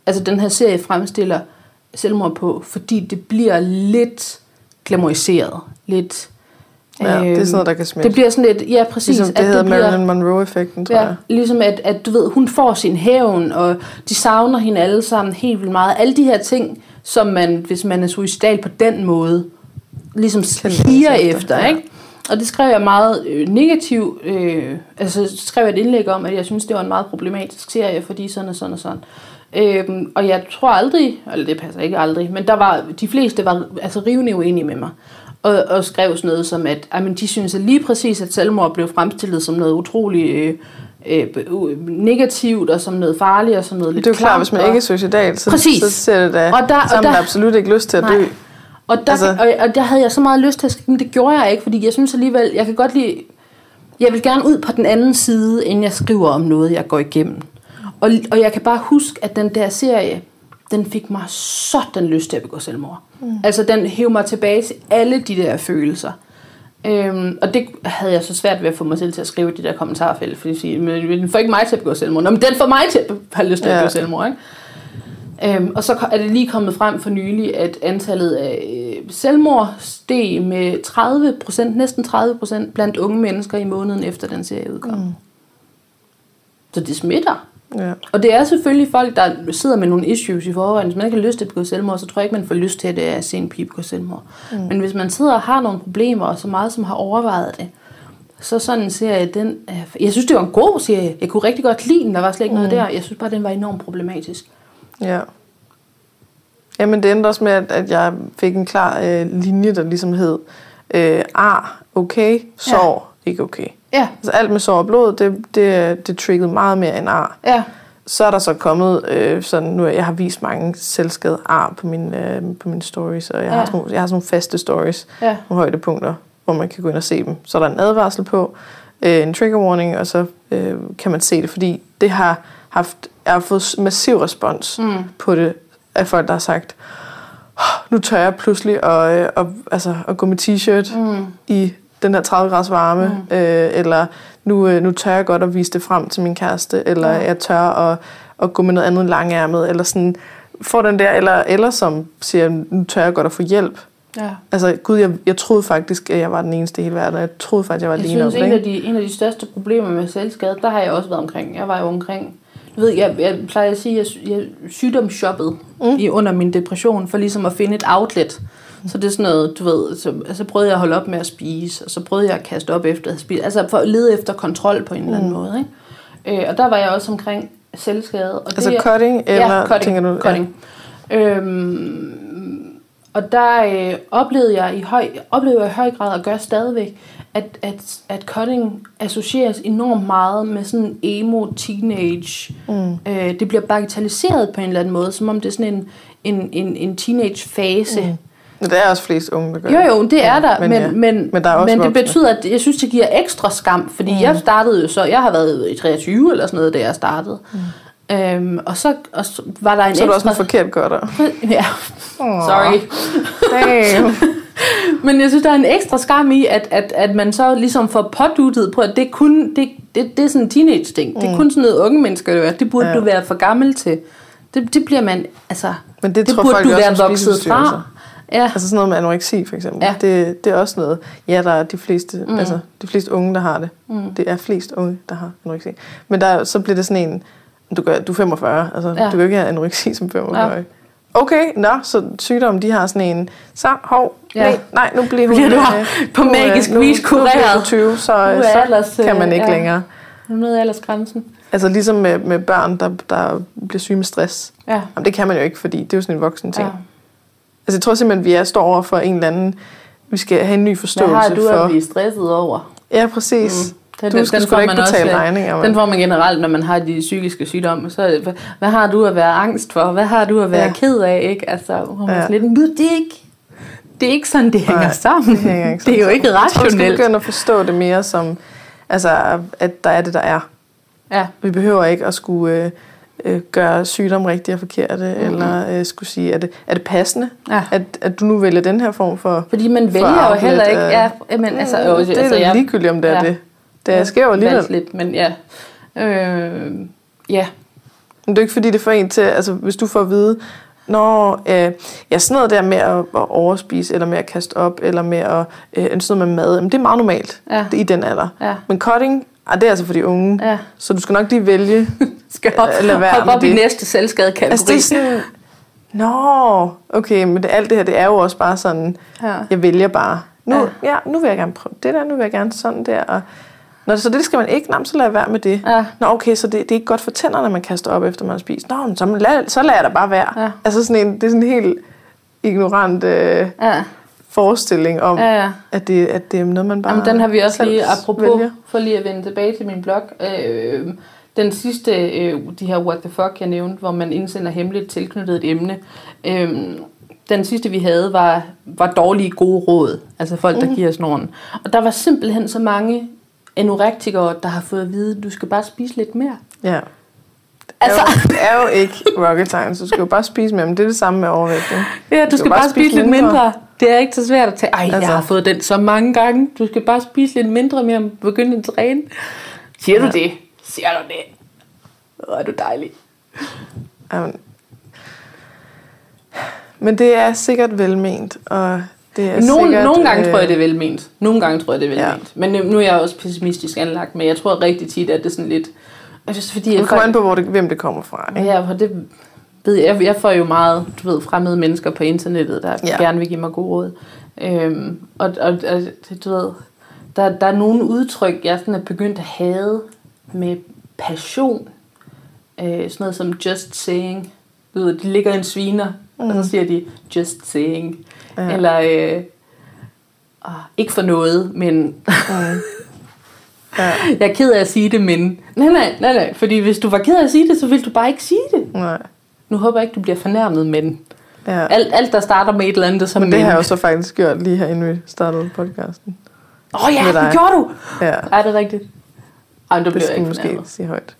altså den her serie fremstiller selvmord på, fordi det bliver lidt glamoriseret. Lidt, ja, det er sådan noget, der kan smitte. Det bliver sådan lidt, ja præcis. Ligesom det at hedder det bliver, Marilyn Monroe-effekten, tror ja, jeg. Ligesom at, at, du ved, hun får sin hævn, og de savner hende alle sammen helt vildt meget. Alle de her ting, som man, hvis man er suicidal på den måde, ligesom higer efter, ja. ikke? Og det skrev jeg meget øh, negativt, øh, altså skrev jeg et indlæg om, at jeg synes, det var en meget problematisk serie, fordi sådan og sådan og sådan. Øhm, og jeg tror aldrig, eller det passer ikke aldrig, men der var, de fleste var altså rivende uenige med mig. Og, og skrev sådan noget som, at jamen, de synes at lige præcis, at selvmord blev fremstillet som noget utroligt øh, øh, negativt og som noget farligt og som noget lidt Det er jo klart, hvis man ikke er suicidal, så, præcis. så ser det da, og der, man der, absolut ikke lyst til at nej. dø. Og der, altså. og, og der havde jeg så meget lyst til at skrive, men det gjorde jeg ikke, fordi jeg synes alligevel, jeg kan godt lide, jeg vil gerne ud på den anden side, inden jeg skriver om noget, jeg går igennem. Og, og jeg kan bare huske, at den der serie, den fik mig sådan lyst til at begå selvmord. Mm. Altså den hævde mig tilbage til alle de der følelser. Øhm, og det havde jeg så svært ved at få mig selv til at skrive i de der kommentarfelt, fordi men den får ikke mig til at begå selvmord. Nå, men den får mig til at have lyst til ja. at begå selvmord, ikke? Øhm, og så er det lige kommet frem for nylig, at antallet af øh, selvmord steg med 30% næsten 30% blandt unge mennesker i måneden efter den serie udkom. Mm. Så det smitter. Ja. Og det er selvfølgelig folk, der sidder med nogle issues i forvejen. Hvis man ikke har lyst til at begå selvmord, så tror jeg ikke, man får lyst til at, at se en pige begå selvmord. Mm. Men hvis man sidder og har nogle problemer, og så meget som har overvejet det, så sådan en serie, den, jeg synes, det var en god serie. Jeg kunne rigtig godt lide den, der var slet ikke mm. noget der. Jeg synes bare, den var enormt problematisk. Ja. Jamen, det endte også med, at, at jeg fik en klar øh, linje, der ligesom hed, øh, ar, okay, ja. Ikke okay. Ja. Altså alt med sår og blod, det, det, det triggede meget mere end ar. Ja. Så er der så kommet øh, sådan, nu jeg har vist mange selvskade ar på mine, øh, på mine stories, og jeg, ja. har sådan, jeg har sådan nogle faste stories, ja. nogle højdepunkter, hvor man kan gå ind og se dem. Så er der en advarsel på, øh, en trigger warning, og så øh, kan man se det, fordi det har haft, jeg har fået massiv respons mm. på det, af folk, der har sagt, nu tør jeg pludselig at, øh, at, altså, at gå med t-shirt mm. i den her 30 graders varme, mm. øh, eller nu, øh, nu tør jeg godt at vise det frem til min kæreste, eller ja. jeg tør at, at gå med noget andet langærmet, eller sådan, får den der, eller, eller som siger, nu tør jeg godt at få hjælp. Ja. Altså, gud, jeg, jeg troede faktisk, at jeg var den eneste i hele verden, jeg troede faktisk, jeg var alene. Jeg synes, en af, de, en af de største problemer med selvskade, der har jeg også været omkring. Jeg var jo omkring du ved, jeg, jeg plejer at sige, at jeg, jeg sygdomsshoppede mm. i, under min depression, for ligesom at finde et outlet. Så det er sådan noget, du ved, så, så prøvede jeg at holde op med at spise, og så prøvede jeg at kaste op efter at spise, altså for at lede efter kontrol på en eller anden mm. måde. Ikke? Øh, og der var jeg også omkring selvskade. Og altså det, cutting, eller ja, cutting, tænker du? Cutting. Ja. Øhm, og der øh, oplevede jeg i høj, oplevede jeg i høj grad at gøre stadigvæk, at, at, at cutting associeres enormt meget med sådan emo teenage. Mm. Øh, det bliver bagatelliseret på en eller anden måde, som om det er sådan en, en, en, en teenage fase. Mm Men der er også flest unge, der gør Jo, jo, det er der, men men, ja. men, men, der er også men det voksne. betyder, at jeg synes, det giver ekstra skam, fordi mm. jeg startede jo så, jeg har været i 23 eller sådan noget, da jeg startede. Mm. Øhm, og, så, og så var der en Så er du også ekstra... en forkert godter. ja, sorry. Damn. Men jeg synes, der er en ekstra skam i, at, at, at man så ligesom får påduttet på, at det er kun, det, det, det er sådan en teenage-ting. Mm. Det er kun sådan noget unge mennesker, det, er. det burde Ja. ja. du være for gammel til. Det, det bliver man, altså, Men det, det tror burde folk du jo også være vokset fra. Ja, Altså sådan noget med anoreksi for eksempel. Ja. Det, det er også noget. Ja, der er de fleste, mm. altså, de fleste unge, der har det. Mm. Det er flest unge, der har anoreksi. Men der, så bliver det sådan en, du, gør, du er 45, altså Ja. du kan ikke have anoreksi som 45 Ja. Okay, nå, så sygdom, de har sådan en, så hov, Ja. nej, nej, nu bliver hun Bliver du øh, på nu, øh, magisk nu, vis Nu kureret. du 20, så, Nu så alders, øh, kan man ikke ja. længere. nu er noget aldersgrænsen. Altså ligesom med, med børn, der, der bliver syge med stress. Ja. Jamen, det kan man jo ikke, fordi det er jo sådan en voksen ting. ja. Altså, jeg tror simpelthen, vi er står over for en eller anden... Vi skal have en ny Hvad forståelse har du for... at blive stresset over? Ja, præcis. Den, Du skal sgu da ikke betale regninger, Den mand. får man generelt, når man har de psykiske sygdomme. Så, hvad, hvad har du at være angst for? Hvad har du at være Ja. ked af? Ikke? Altså, hvor man Ja. ja. lidt, "Men det er ikke... Det er ikke sådan, det hænger Nej, sammen. det hænger ikke det er jo sådan ikke Jeg tror, vi skal rationelt. begynde at forstå det mere som... Altså, at der er det, der er. Ja. Vi behøver ikke at skulle øh, øh, gøre sygdom rigtig og forkerte, mm. eller øh, skulle sige, er det, er det passende, Ja. at, at du nu vælger den her form for... Fordi man vælger jo outlet, heller ikke... øh, Ja, men, altså, jo, det er altså, jeg, ligegyldigt, om det er ja. det. Det sker jo alligevel. lidt, men ja. Øh, ja. Men det er ikke fordi, det får en til, altså hvis du får at vide, Nå, øh, ja, sådan noget der med at, at overspise, eller med at kaste op, eller med at øh, sådan noget med mad, jamen, det er meget normalt Ja. er i den alder. Ja. Men cutting, ah, det er altså for de unge. Ja. Så du skal nok lige vælge. Skal op, Øh, lad være hoppe med op i det. næste selvskadekategori. altså det er sådan, Nå, okay, men det, alt det her, det er jo også bare sådan, Ja. jeg vælger bare. Nu, ja. Ja. nu vil jeg gerne prøve det der, nu vil jeg gerne sådan der. Og, Nå, så det skal man ikke, Nå, så lad være med det. Ja. Nå, okay, så det, det er ikke godt for tænderne, man kaster op, efter man har spist. Nå, men så, lad, så lader jeg da bare være. Ja. Altså sådan en, det er sådan en helt ignorant øh, Ja. Forestilling om, Ja, ja. at, det, at det er noget, man bare Jamen, den har vi også lige, apropos, vælger. for lige at vende tilbage til min blog. Øh, den sidste, øh, de her what the fuck, jeg nævnte, hvor man indsender hemmeligt tilknyttet et emne. Øh, den sidste, vi havde, var, var dårlige gode råd. Altså folk, der mm. giver snoren. Og der var simpelthen så mange anorektikere, der har fået at vide, du skal bare spise lidt mere. Ja. Altså, Altså, det er jo ikke rocket science. Du skal jo bare spise med dem. Det er det samme med overvægt. Ja, du skal bare spise lidt mindre. mindre. Det er ikke så svært at tage. Ej, altså. Altså. jeg har fået den så mange gange. Du skal bare spise lidt mindre mere og begynde at træne. Siger du Ja. det? Siger du det? Hvor er du dejlig. Jamen. Men det er sikkert velment, og det er Nogle, sikkert... nogle gange øh, tror jeg, det er velment. Nogle gange tror jeg, det er Ja. velment. Men nu, nu er jeg også pessimistisk anlagt, men jeg tror rigtig tit, at det er sådan lidt... Synes, fordi Det kommer an på, hvor det, hvem det kommer fra. Ikke? Ja, for det ved jeg. Jeg får jo meget, du ved, fremmede mennesker på internettet, der Ja. gerne vil give mig gode råd. Øhm, og, og, og du ved, der, der er nogle udtryk, jeg sådan er begyndt at have med passion. Øh, sådan noget som just saying. Du ved, de ligger i en sviner, mm. og så siger de just saying. Ja. Eller, øh, ah, ikke for noget, men Mm. Ja, jeg er ked af at sige det, men... Nej, nej, nej, nej. Fordi hvis du var ked af at sige det, så ville du bare ikke sige det. nej. Nu håber jeg ikke, du bliver fornærmet, men Ja. alt, alt der starter med et eller andet, som Men det har jeg jo så faktisk gjort lige her, inden vi startede podcasten. Åh oh, ja, det gjorde du! Ja, Er det rigtigt? Ej, men du det bliver skal ikke måske sige højt.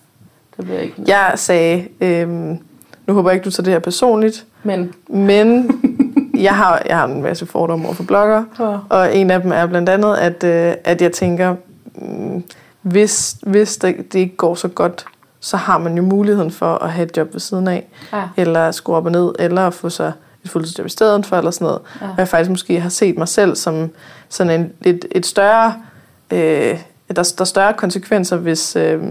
Det bliver ikke fornærmet. Jeg sagde, øhm, nu håber jeg ikke, du tager det her personligt, Men, men jeg har, jeg har en masse fordomme over for blogger, Ja. og en af dem er blandt andet, at, øh, at jeg tænker, mm, hvis, hvis det, det ikke går så godt, så har man jo muligheden for at have et job ved siden af, ja. eller skrue op og ned, eller at få sig et fuldtidsjob i stedet for, eller sådan noget. Ja. Og jeg faktisk måske har set mig selv som sådan en, et, et større, øh, der, der er større konsekvenser, hvis, øh,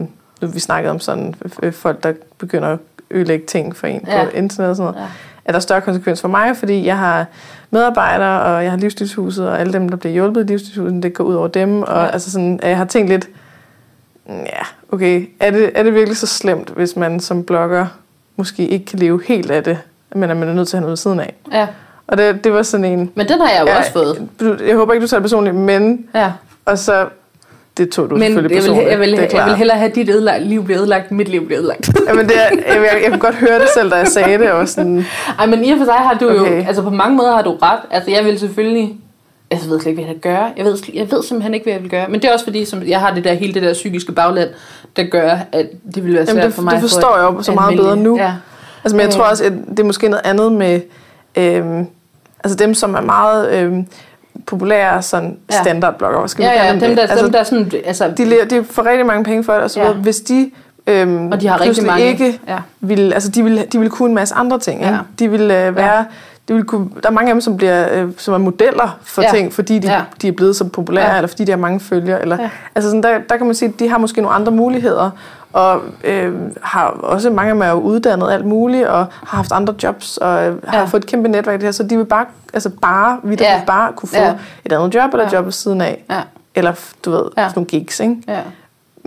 nu vi snakkede om sådan øh, folk, der begynder at ødelægge ting for en Ja. på internet og sådan noget, Ja. er der større konsekvens for mig, fordi jeg har medarbejdere, og jeg har livsstilshuset, og alle dem, der bliver hjulpet i livsstilshuset, det går ud over dem, og Ja. altså sådan, jeg har tænkt lidt, "Mm, ja, okay, er det, er det virkelig så slemt, hvis man som blogger måske ikke kan leve helt af det, men at man er nødt til at have noget ved siden af? ja. Og det, det var sådan en... Men den har jeg jo Ja, også fået. Jeg håber ikke, du tager det personligt, men... Ja. Og så det tog du Men jeg selvfølgelig vil, personligt. jeg, vil, jeg vil hellere have dit ødelagt, liv bliver ødelagt, mit liv bliver ødelagt. Jamen, det er, jeg, jeg, jeg kunne godt høre det selv, da jeg sagde det. Og sådan, Ej, men i og for sig har du. Okay. jo, altså på mange måder har du ret. Altså jeg vil selvfølgelig, altså, jeg ved slet ikke, hvad jeg vil gøre. Jeg ved, jeg ved simpelthen ikke, hvad jeg vil gøre. Men det er også fordi, som jeg har det der, hele det der psykiske bagland, der gør, at det vil være svært Jamen, det, for mig det forstår jeg jo så meget bedre nu. Ja. Altså, men jeg Øh. tror også, at det er måske noget andet med øhm, altså dem, som er meget øhm, populære sådan Ja. standardblogger. Skal Ja, ja, dem det? der, altså, dem der sådan, altså, de, de får rigtig mange penge for det, og så Ja. ja. Hvis de øhm, og de har rigtig mange. ikke ja. vil, altså de vil, de vil kunne en masse andre ting. Ja. Ikke? De vil øh, være, de vil kunne, der er mange af dem, som, bliver, øh, som er modeller for Ja. ting, fordi de, Ja. de er blevet så populære, Ja. eller fordi de har mange følgere. Eller, Ja. altså sådan, der, der kan man sige, at de har måske nogle andre muligheder, og øh, har også mange af dem er jo uddannet alt muligt, og har haft andre jobs, og øh, har Ja. fået et kæmpe netværk det her, så de vil bare, altså bare, vi Ja. ja. bare kunne få Ja. et andet job, eller Ja. job ved siden af. Ja. Eller, du ved, Ja. ja. sådan nogle gigs, ikke? Ja.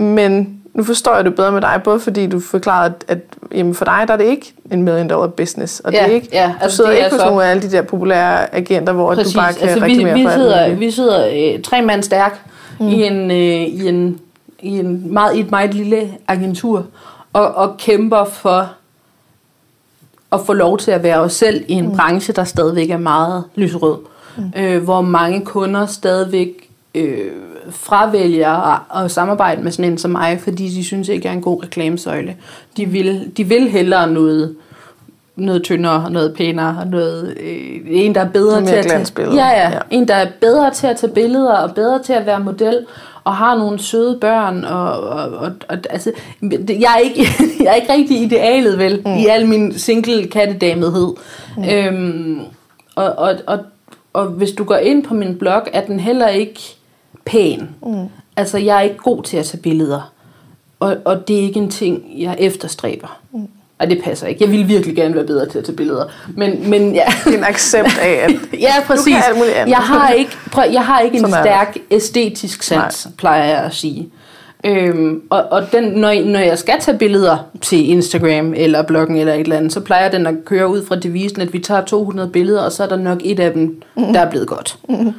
Men nu forstår jeg det bedre med dig, både fordi du forklarede, at, at jamen for dig der er det ikke en million dollar business. Og Ja, det er ikke, ja, du altså, sidder det er ikke hos så- nogle af alle de der populære agenter, hvor Præcis. du bare kan altså, vi, reklamere vi for alt sidder, vi sidder øh, tre mand stærk mm. i, en, øh, i, en, i, en meget, i et meget lille agentur og, og kæmper for at få lov til at være os selv i en mm. branche, der stadigvæk er meget lyserød. Mm. Øh, hvor mange kunder stadigvæk øh, fravælger at, at samarbejde med sådan en som mig, fordi de synes ikke, jeg er en god reklamesøjle. De vil, de vil hellere noget noget tyndere, noget pænere, noget, øh, en, der er bedre til at tage, ja, ja, Ja. en, der er bedre til at tage billeder, og bedre til at være model, og har nogle søde børn, og, og, og, og altså, jeg er, ikke, jeg er ikke rigtig idealet, vel, mm. i al min single kattedamedhed. Mm. Øhm, og, og, og, og hvis du går ind på min blog, er den heller ikke pæn. Mm. Altså, jeg er ikke god til at tage billeder. Og, og det er ikke en ting, jeg efterstræber. Mm. Ej, det passer ikke. Jeg ville virkelig gerne være bedre til at tage billeder. Men, men ja. En accept af, at ja, præcis. kan muligt andet. Jeg har ikke, prøv, jeg har ikke en Sådan er det. stærk æstetisk sans, Nej. plejer jeg at sige. Øhm, og og den, når, når jeg skal tage billeder til Instagram eller bloggen eller et eller andet, så plejer den at køre ud fra devisen, at vi tager 200 billeder, og så er der nok et af dem, mm. der er blevet godt. Mm.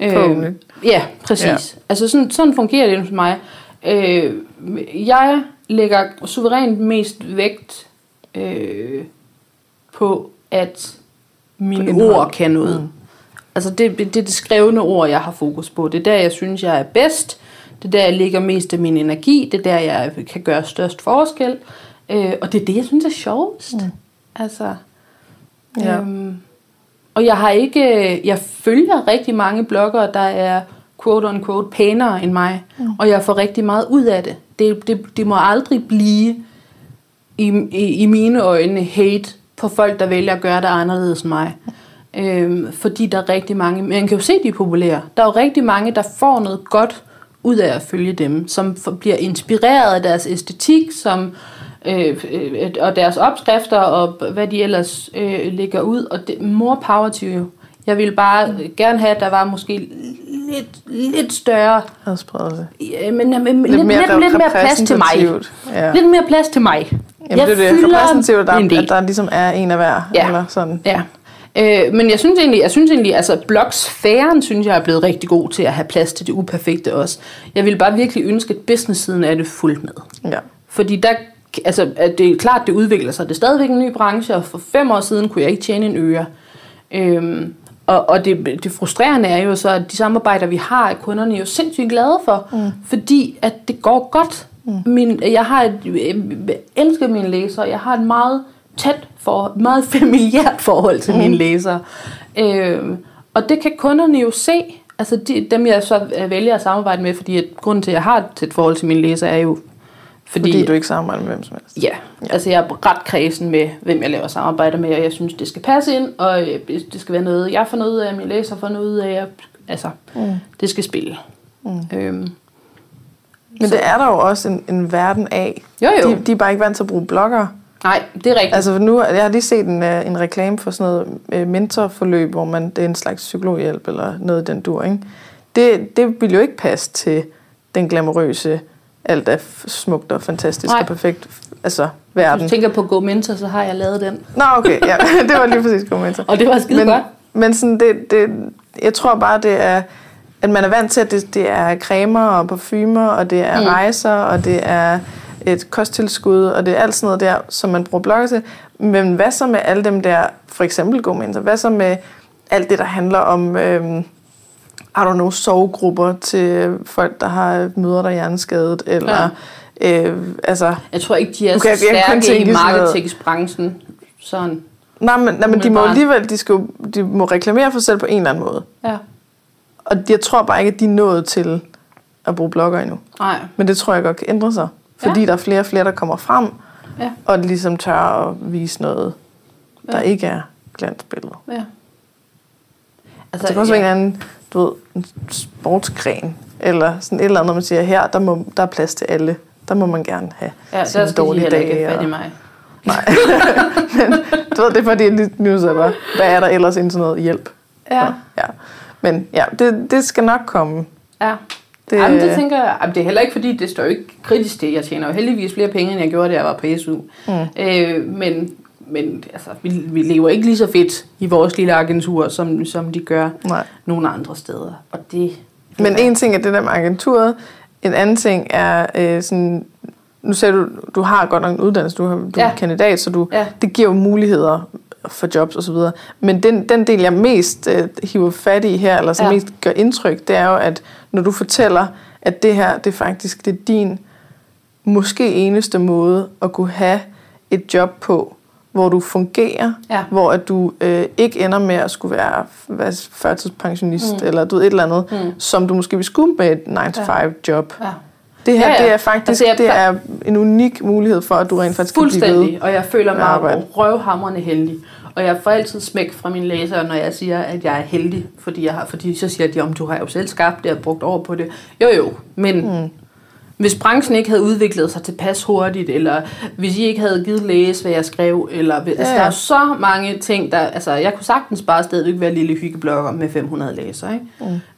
Forhåbentlig. ja, præcis. Ja. Altså sådan, sådan fungerer det for mig. Øh, jeg lægger suverænt mest vægt øh, på, at mine indhold. ord kan noget. Mm. Altså det, det, det er det skrevne ord, jeg har fokus på. Det er der, jeg synes, jeg er bedst. Det er der, jeg lægger mest af min energi. Det er der, jeg kan gøre størst forskel. Øh, og det er det, jeg synes er sjovest. Mm. Altså, Ja. øhm, og jeg har ikke, jeg følger rigtig mange bloggere, der er quote on quote pænere end mig. Mm. Og jeg får rigtig meget ud af det. Det, det, det må aldrig blive i, i, i mine øjne hate på folk, der vælger at gøre det anderledes end mig. Øhm, fordi der er rigtig mange, man kan jo se, de er populære. Der er jo rigtig mange, der får noget godt ud af at følge dem, som bliver inspireret af deres æstetik, som øh, øh, og deres opskrifter og hvad de ellers øh, lægger ud. Og det, more power to you. Jeg ville bare mm. gerne have, at der var måske lidt, lidt større, adspredelse. ja, men, men, lidt, lidt, mere lidt, lidt mere plads til mig. Ja. Lidt mere plads til mig. Jamen, det er det repræsentativt, der, at der ligesom er en af hver. Ja. Eller sådan. Ja. Øh, men jeg synes egentlig, jeg synes egentlig, altså blogsfæren synes jeg er blevet rigtig god til at have plads til det uperfekte også. Jeg vil bare virkelig ønske, at business-siden er det fuldt med. Ja. Fordi der, altså, at det er klart, det udvikler sig. Det er stadigvæk en ny branche, og for fem år siden kunne jeg ikke tjene en øre. Øhm, og og det, det frustrerende er jo så, at de samarbejder, vi har, er kunderne jo sindssygt glade for, mm. fordi at det går godt. Mm. Min, jeg har et, jeg elsker mine læsere. Jeg har et meget tæt for, meget familiært forhold til mm. mine læsere. Øhm, og det kan kunderne jo se. Altså de, dem, jeg så øh, vælger at samarbejde med, fordi at grunden til, at jeg har et tæt forhold til mine læsere, er jo, Fordi, fordi du ikke samarbejder med hvem som helst. Ja, altså jeg er ret kredsen med, hvem jeg laver samarbejder med, og jeg synes, det skal passe ind, og øh, det skal være noget, jeg får noget ud af, min læser får noget ud af, altså, mm. det skal spille. Mm. Øhm, Men Så- det er der jo også en, en verden af. jo jo, De, de er bare ikke vant til at bruge blogger. nej, det er rigtigt. Altså nu, jeg har lige set en, øh, en reklame for sådan noget øh, mentorforløb, hvor man, det er en slags psykologhjælp eller noget den dur. Ikke? Det, det vil jo ikke passe til den glamourøse, alt er smukt og fantastisk Nej. og perfekt altså, Hvis verden. du tænker på Go Mentor, så har jeg lavet den. Nå okay, ja, det var lige præcis god mentor. Og det var skide men, godt. men sådan det, det, jeg tror bare, det er at man er vant til, at det, det er cremer og parfumer, og det er mm. rejser, og det er et kosttilskud, og det er alt sådan noget der, som man bruger blogger til. Men hvad så med alle dem der, for eksempel god mentor, hvad så med alt det, der handler om, øhm, I don't know, sovegrupper til folk, der har møder, der er hjerneskadet, eller... Ja. Øh, altså, jeg tror ikke, de er så stærke i marketingsbranchen. Sådan. Nej, men, nej, men de må alligevel, de, skal, de må reklamere for sig selv på en eller anden måde. Ja. Og jeg tror bare ikke, at de er nået til at bruge blogger endnu. Nej. Men det tror jeg godt kan ændre sig. Fordi ja. der er flere og flere, der kommer frem, ja. og ligesom tør at vise noget, der ja. ikke er glansbillede. Ja. Altså, det kan også ja. være en anden, du ved, en sportsgren, eller sådan et eller andet, man siger, her der, må, der er plads til alle. Der må man gerne have ja, sin dårlige dag. Ja, der skal de mig. Nej, men du ved, det er fordi, lige nu hvad er der ellers ind sådan noget hjælp? Ja. ja. Men ja, det, det skal nok komme. Ja. Det, Jamen, det tænker jeg, det er heller ikke fordi, det står jo ikke kritisk til. Jeg tjener jo heldigvis flere penge, end jeg gjorde, da jeg var på SU. Mm. Øh, men men altså, vi, vi lever ikke lige så fedt i vores lille agentur, som, som de gør Nej. nogle andre steder. Og det, men en ting er det der med agenturet, en anden ting er øh, sådan, nu siger du, du har godt nok en uddannelse, du, har, du ja. er kandidat, så du, ja. det giver jo muligheder for jobs og så videre. Men den, den del, jeg mest øh, hiver fat i her, eller som ja. mest gør indtryk, det er jo, at når du fortæller, at det her, det er faktisk det er din måske eneste måde at kunne have et job på, hvor du fungerer, ja. hvor at du øh, ikke ender med at skulle være, være førtidspensionist, mm. eller du ved, et eller andet, mm. som du måske vil skulle med et 9-to-5-job. Ja. Det her, ja, ja. det er faktisk altså, jeg, det er en unik mulighed for, at du rent faktisk kan blive ved. og jeg føler mig røvhamrende heldig. Og jeg får altid smæk fra mine læsere, når jeg siger, at jeg er heldig, fordi, jeg har, fordi så siger de, om du har jo selv skabt det og brugt over på det. Jo jo, men mm. Hvis branchen ikke havde udviklet sig tilpas hurtigt, eller hvis I ikke havde givet læse, hvad jeg skrev, eller altså, ja, ja. der er så mange ting, der, altså jeg kunne sagtens bare stadigvæk være lille hyggeblogger med 500 læsere, ikke?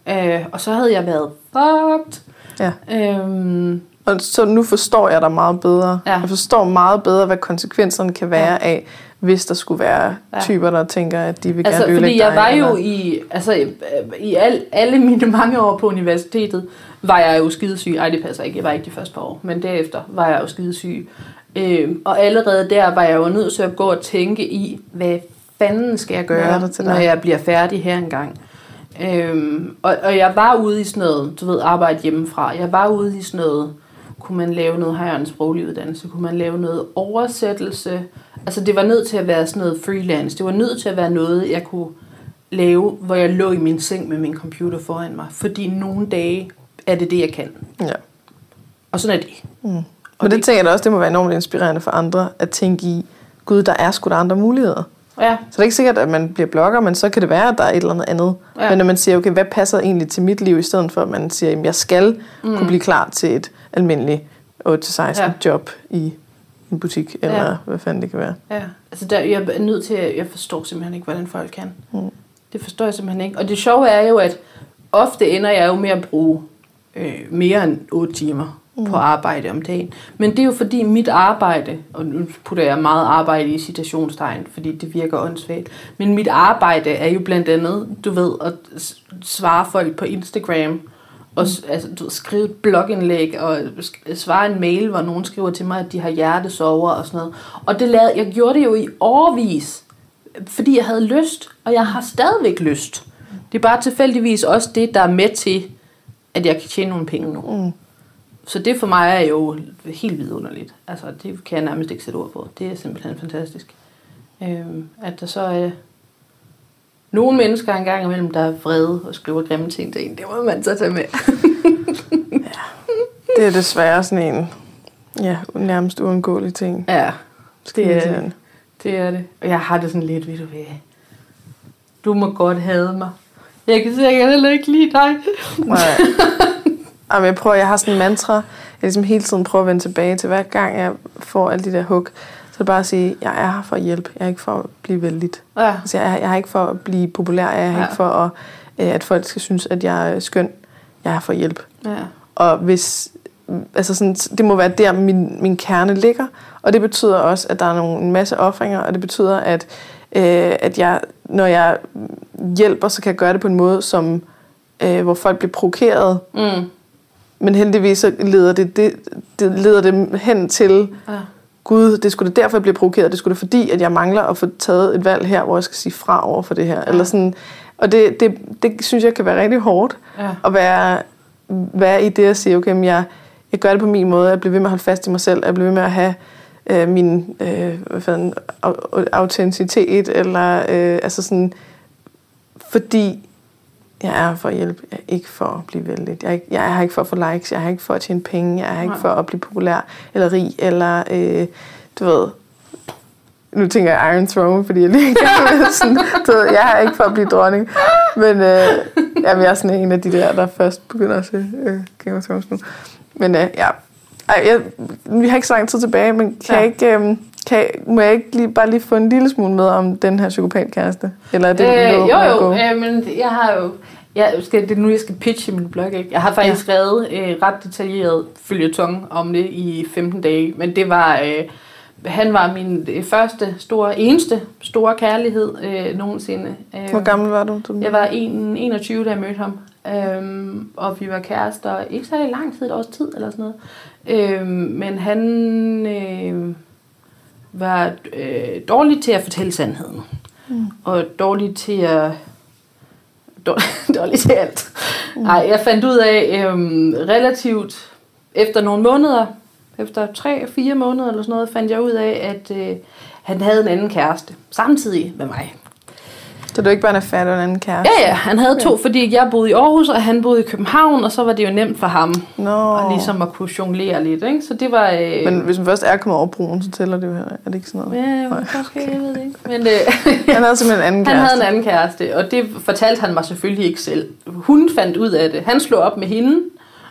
Mm. Øh, og så havde jeg været fucked. Ja. Øhm, og så nu forstår jeg dig meget bedre. Ja. Jeg forstår meget bedre, hvad konsekvenserne kan være ja. af, hvis der skulle være ja. typer, der tænker, at de vil altså, gerne ødelægge dig. jeg var dig, jo i, altså, i al, alle mine mange år på universitetet, var jeg jo skidesyg. Ej, det passer ikke. Jeg var ikke de første par år. Men derefter var jeg jo skidesyg. Øh, og allerede der var jeg jo nødt til at gå og tænke i, hvad fanden skal jeg gøre, når jeg bliver færdig her engang. Øhm, og, og jeg var ude i sådan noget, du ved, arbejde hjemmefra. Jeg var ude i sådan noget, kunne man lave noget, har jeg en sproglig uddannelse, kunne man lave noget oversættelse. Altså det var nødt til at være sådan noget freelance. Det var nødt til at være noget, jeg kunne lave, hvor jeg lå i min seng med min computer foran mig. Fordi nogle dage er det det, jeg kan. Ja. Og sådan er det. Mm. Og Men det, det tænker jeg da også, det må være enormt inspirerende for andre, at tænke i, gud, der er sgu da andre muligheder. Ja. Så det er ikke sikkert, at man bliver blogger, men så kan det være, at der er et eller andet andet. Ja. Men når man siger, okay, hvad passer egentlig til mit liv, i stedet for at man siger, at jeg skal mm. kunne blive klar til et almindeligt 8-16 ja. job i en butik, eller ja. hvad fanden det kan være. Ja, altså der, jeg er nødt til, at jeg forstår simpelthen ikke, hvordan folk kan. Mm. Det forstår jeg simpelthen ikke. Og det sjove er jo, at ofte ender jeg jo med at bruge øh, mere end 8 timer mm. på arbejde om dagen. Men det er jo fordi mit arbejde, og nu putter jeg meget arbejde i citationstegn, fordi det virker åndssvagt, men mit arbejde er jo blandt andet, du ved, at svare folk på Instagram, og altså, du, skrive et blogindlæg, og svare en mail, hvor nogen skriver til mig, at de har hjertesover og sådan noget. Og det lavede, jeg gjorde det jo i årvis, fordi jeg havde lyst, og jeg har stadigvæk lyst. Det er bare tilfældigvis også det, der er med til, at jeg kan tjene nogle penge nu. Mm så det for mig er jo helt vidunderligt. Altså, det kan jeg nærmest ikke sætte ord på. Det er simpelthen fantastisk. Øhm, at der så er nogle mennesker engang imellem, der er vrede og skriver grimme ting til en. Det må man så tage med. ja, det er desværre sådan en ja, nærmest uundgåelig ting. Ja, det er det. Det er det. Og jeg har det sådan lidt, ved du hvad, du må godt hade mig. Jeg kan sikkert heller ikke lide dig. Nej. Jamen, jeg prøver, jeg har sådan en mantra, jeg ligesom hele tiden prøver at vende tilbage til, hver gang jeg får alle de der hug, så det bare at sige, jeg er her for at hjælpe, jeg er ikke for at blive vældig. Ja. Altså, jeg, er, jeg er ikke for at blive populær, jeg er ja. ikke for, at, øh, at folk skal synes, at jeg er skøn, jeg er her for at hjælpe. Ja. Og hvis, altså sådan, det må være der, min, min kerne ligger, og det betyder også, at der er nogle, en masse offringer, og det betyder, at, øh, at jeg, når jeg hjælper, så kan jeg gøre det på en måde, som øh, hvor folk bliver provokeret. Mm. Men heldigvis så leder det, det, det leder dem hen til, Ja. gud, det skulle det derfor, jeg bliver provokeret. Det skulle det fordi, at jeg mangler at få taget et valg her, hvor jeg skal sige fra over for det her. Ja. Eller sådan, og det, det, det synes jeg kan være rigtig hårdt. Ja. At være, være i det at sige, okay, men jeg, jeg gør det på min måde. Jeg bliver ved med at holde fast i mig selv. Jeg bliver ved med at have øh, min øh, hvad fanden, au- autenticitet. Eller øh, altså sådan, fordi jeg er for at hjælpe, jeg er ikke for at blive vældig. Jeg er, ikke, jeg er her ikke for at få likes, jeg er her ikke for at tjene penge, jeg er her ikke for at blive populær eller rig, eller øh, du ved, nu tænker jeg Iron Throne, fordi jeg lige gerne vil sådan, du ved, jeg er ikke for at blive dronning, men øh, jamen, jeg er sådan en af de der, der først begynder at se øh, Game of Thrones nu. Men øh, ja, Ej, jeg, vi har ikke så lang tid tilbage, men kan Ja. jeg ikke, øh, kan må jeg ikke lige, bare lige få en lille smule med om den her psykopatkæreste? Eller er det Øh, no- jo, jo, øh, men jeg har jo... Jeg skal, det er nu, jeg skal pitche min blog, ikke? Jeg har faktisk ja. skrevet øh, ret detaljeret følgetong om det i 15 dage, men det var... Øh, han var min øh, første, store, eneste store kærlighed øh, nogensinde. Øh, Hvor gammel var du? du Jeg var en, 21, da jeg mødte ham. Øhm, og vi var kærester ikke så lang tid, et års tid eller sådan noget. Øhm, men han øh, var øh, dårlig til at fortælle sandheden. Mm. Og dårlig til at... Dårlig, dårlig til alt. Nej, jeg fandt ud af øhm, relativt efter nogle måneder, efter tre, fire måneder eller sådan noget, fandt jeg ud af, at øh, han havde en anden kæreste. Samtidig med mig. Så du ikke bare det var en anden kæreste? Ja, ja, han havde to, fordi jeg boede i Aarhus, og han boede i København, og så var det jo nemt for ham Nå. og ligesom at kunne jonglere lidt, ikke? Så det var... Øh, Men hvis man først er kommet over broen, så tæller det jo heller. Er det ikke sådan noget? Ja, måske, jeg ved det ikke. Men øh, Han havde simpelthen en anden han kæreste. havde en anden kæreste, og det fortalte han mig selvfølgelig ikke selv. Hun fandt ud af det. Han slog op med hende,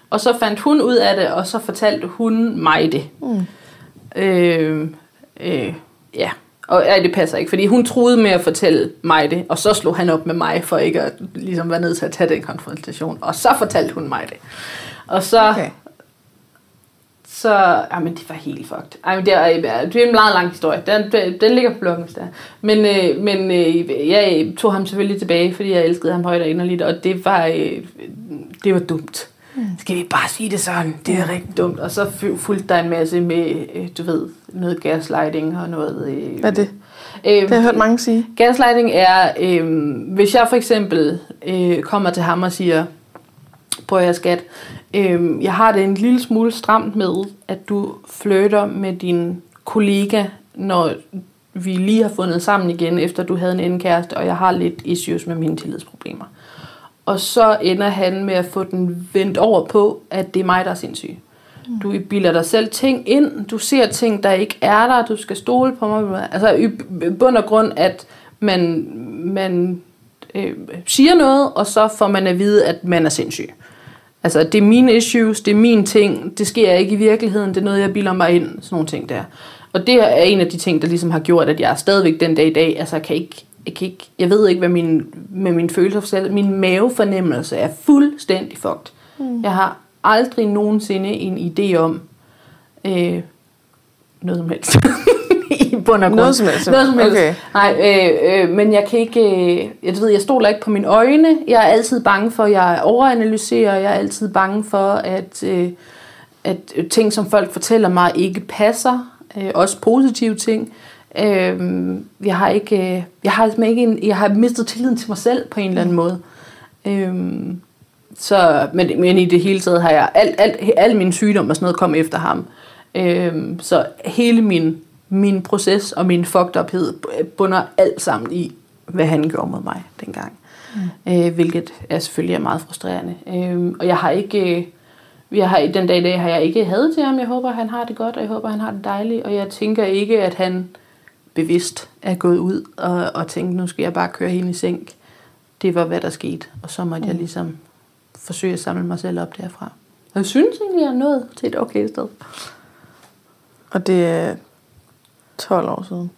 og så fandt hun ud af det, og så fortalte hun mig det. Mm. Øh, øh, ja, og ja, det passer ikke, fordi hun troede med at fortælle mig det, og så slog han op med mig, for ikke at ligesom være nødt til at tage den konfrontation. Og så fortalte hun mig det. Og så, Okay. så, jamen det var helt fucked. Ej, men det, er, det er en meget lang historie. Den, den, ligger på bloggen, der. Men, øh, men øh, jeg tog ham selvfølgelig tilbage, fordi jeg elskede ham højt og inderligt, og det var, øh, det var dumt. Skal vi bare sige det sådan? Det er rigtig dumt. Og så fu- fulgte der en masse med, øh, du ved, noget gaslighting og noget... Øh, Hvad er det? Øh, Det har jeg hørt mange sige. Gaslighting er, øh, hvis jeg for eksempel øh, kommer til ham og siger, prøv at skat, øh, jeg har det en lille smule stramt med, at du flytter med din kollega, når vi lige har fundet sammen igen, efter du havde en anden kæreste, og jeg har lidt issues med mine tillidsproblemer. Og så ender han med at få den vendt over på, at det er mig, der er sindssyg. Du bilder dig selv ting ind, du ser ting, der ikke er der, du skal stole på mig. Altså i bund og grund, at man, man øh, siger noget, og så får man at vide, at man er sindssyg. Altså, det er mine issues, det er mine ting, det sker ikke i virkeligheden, det er noget, jeg bilder mig ind, sådan nogle ting der. Og det er en af de ting, der ligesom har gjort, at jeg er stadigvæk den dag i dag, altså kan ikke, jeg, kan ikke, jeg ved ikke, hvad min, med mine følelser for selv, min mavefornemmelse er fuldstændig fucked. Mm. Jeg har aldrig nogensinde en idé om øh, noget som helst. I bund og grund. Noget som helst. Noget som helst. Okay. Nej, øh, øh, men jeg kan ikke, øh, jeg ved, jeg stoler ikke på mine øjne. Jeg er altid bange for, at jeg overanalyserer. Jeg er altid bange for, at, øh, at ting, som folk fortæller mig, ikke passer. Øh, også positive ting. Øh, jeg har ikke, øh, jeg har ikke, en, jeg har mistet tilliden til mig selv på en eller anden måde. Øh, så, men, men i det hele taget har jeg, alt, alt, al min sygdom og sådan noget kom efter ham. Øhm, så hele min, min proces og min fucked uphed bunder alt sammen i, hvad han gjorde mod mig dengang. Mm. Øh, hvilket er selvfølgelig er meget frustrerende. Øhm, og jeg har ikke, øh, jeg har, den dag i dag har jeg ikke havde til ham. Jeg håber, han har det godt, og jeg håber, han har det dejligt. Og jeg tænker ikke, at han bevidst er gået ud og, og tænkt, nu skal jeg bare køre hende i sænk. Det var, hvad der skete. Og så måtte mm. jeg ligesom forsøge at samle mig selv op derfra. Og jeg synes egentlig, jeg er nået til et okay sted. Og det er 12 år siden.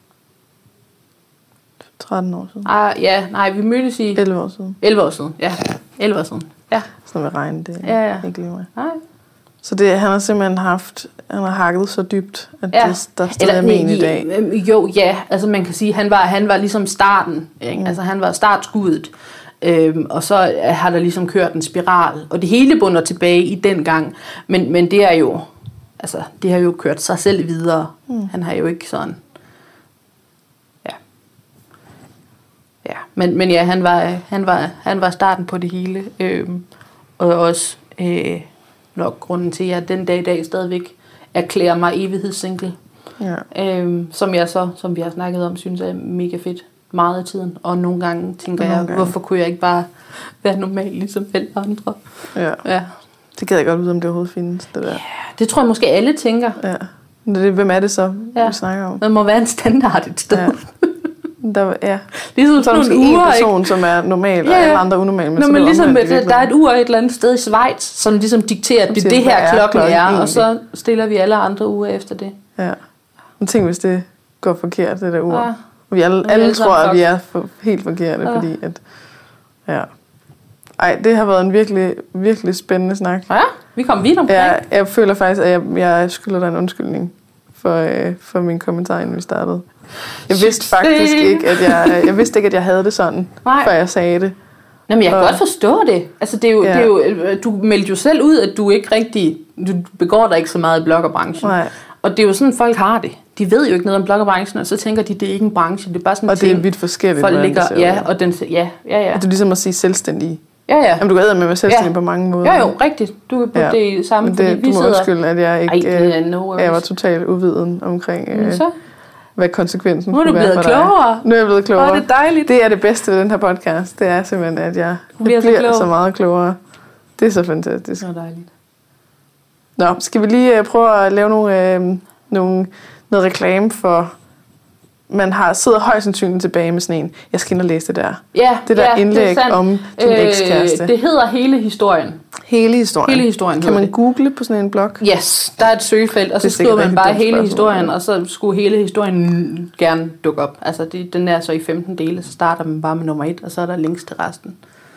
13 år siden. Ah, ja, nej, vi mødtes i 11 år siden. 11 år siden. Ja, 11 år siden. Ja, Sådan vil regne det. Ja, ja. Ikke lige mig. nej. Så det, han har simpelthen haft, han har hakket så dybt, at Ja. det, der stadig er men i dag. øh, Jo, ja. Altså man kan sige, han var, han var ligesom starten. Ikke? Mm. Altså han var startskuddet. Øhm, og så har der ligesom kørt en spiral, og det hele bunder tilbage i den gang. Men, men det er jo, altså, det har jo kørt sig selv videre. Mm. Han har jo ikke sådan, ja. Ja, men, men ja, han var, han, var, han var starten på det hele. Øhm, og også øh, nok grunden til, at jeg den dag i dag stadigvæk erklærer mig evighedssingle. Ja. Øhm, som jeg så, som vi har snakket om, synes er mega fedt meget af tiden. Og nogle gange tænker Nogle jeg, gange. hvorfor kunne jeg ikke bare være normal ligesom alle andre? ja. Ja. Det gad jeg godt vide, om det overhovedet findes, det der. Det tror jeg måske alle tænker. Ja. Men det, hvem er det så, Ja. vi snakker om? Der må være en standard et sted. Ja. Ja. Der, ja. Ligesom Så sådan nogle en uger, person, ikke? som er normal, og Ja, ja. alle andre unormale. Men Nå, så men ligesom, at der er et ur et eller andet sted i Schweiz, som ligesom dikterer, at det det her hvad er klokken klokken er, og så stiller vi alle andre uger efter det. Ja. Men tænk, hvis det går forkert, det der ur. Ja. Og vi alle, alle tror, at vi er for, helt forkerte, Ja. fordi at... Ja. Ej, det har været en virkelig, virkelig spændende snak. Ja, vi kom vidt omkring. Jeg, jeg føler faktisk, at jeg, jeg skylder dig en undskyldning for, øh, for min kommentar, inden vi startede. Jeg vidste faktisk ikke, at jeg, jeg vidste ikke, at jeg havde det sådan, Nej. før jeg sagde det. Jamen, jeg kan Og- godt forstå det. Altså, det er jo, Ja. ja. det er jo, øh, du meldte jo selv ud, at du ikke rigtig, du begår dig ikke så meget i bloggerbranchen. Nej. Og det er jo sådan, folk har det. De ved jo ikke noget om bloggerbranchen, og så tænker de, det er ikke en branche. Det er bare sådan Og det er ting, vidt forskelligt, folk ligger, det ja, og den, ja, ja, ja. Og det er ligesom at sige selvstændig. Ja, ja. Jamen, du kan med at være selvstændig Ja. på mange måder. Jo, jo, rigtigt. Du kan putte Ja. ja. det sammen, Men fordi det, vi du må sidder... undskylde, at jeg ikke Ej, det er øh, no worries. jeg var totalt uviden omkring, Men øh, så, hvad konsekvensen nu er du kunne være for dig. Nu er jeg blevet klogere. er det dejligt. Det er det bedste ved den her podcast. Det er simpelthen, at jeg Du bliver bliver, så klog. så meget klogere. Det er så fantastisk. Det er dejligt. Nå, skal vi lige øh, prøve at lave nogle, øh, nogle, noget reklame for... Man har sidder højst sandsynligt tilbage med sådan en. Jeg skal ind og læse det der. Ja, Det der ja, indlæg det er sandt. om din ekskæreste. Det hedder hele historien. Hele historien. Hele historien Kan man hedder google på sådan en blog? Yes, der er et søgefelt, og så Det er skriver man bare hele spørgsmål. historien, og så skulle hele historien gerne dukke op. Altså, det, den er så i 15 dele, så starter man bare med nummer 1, og så er der links til resten.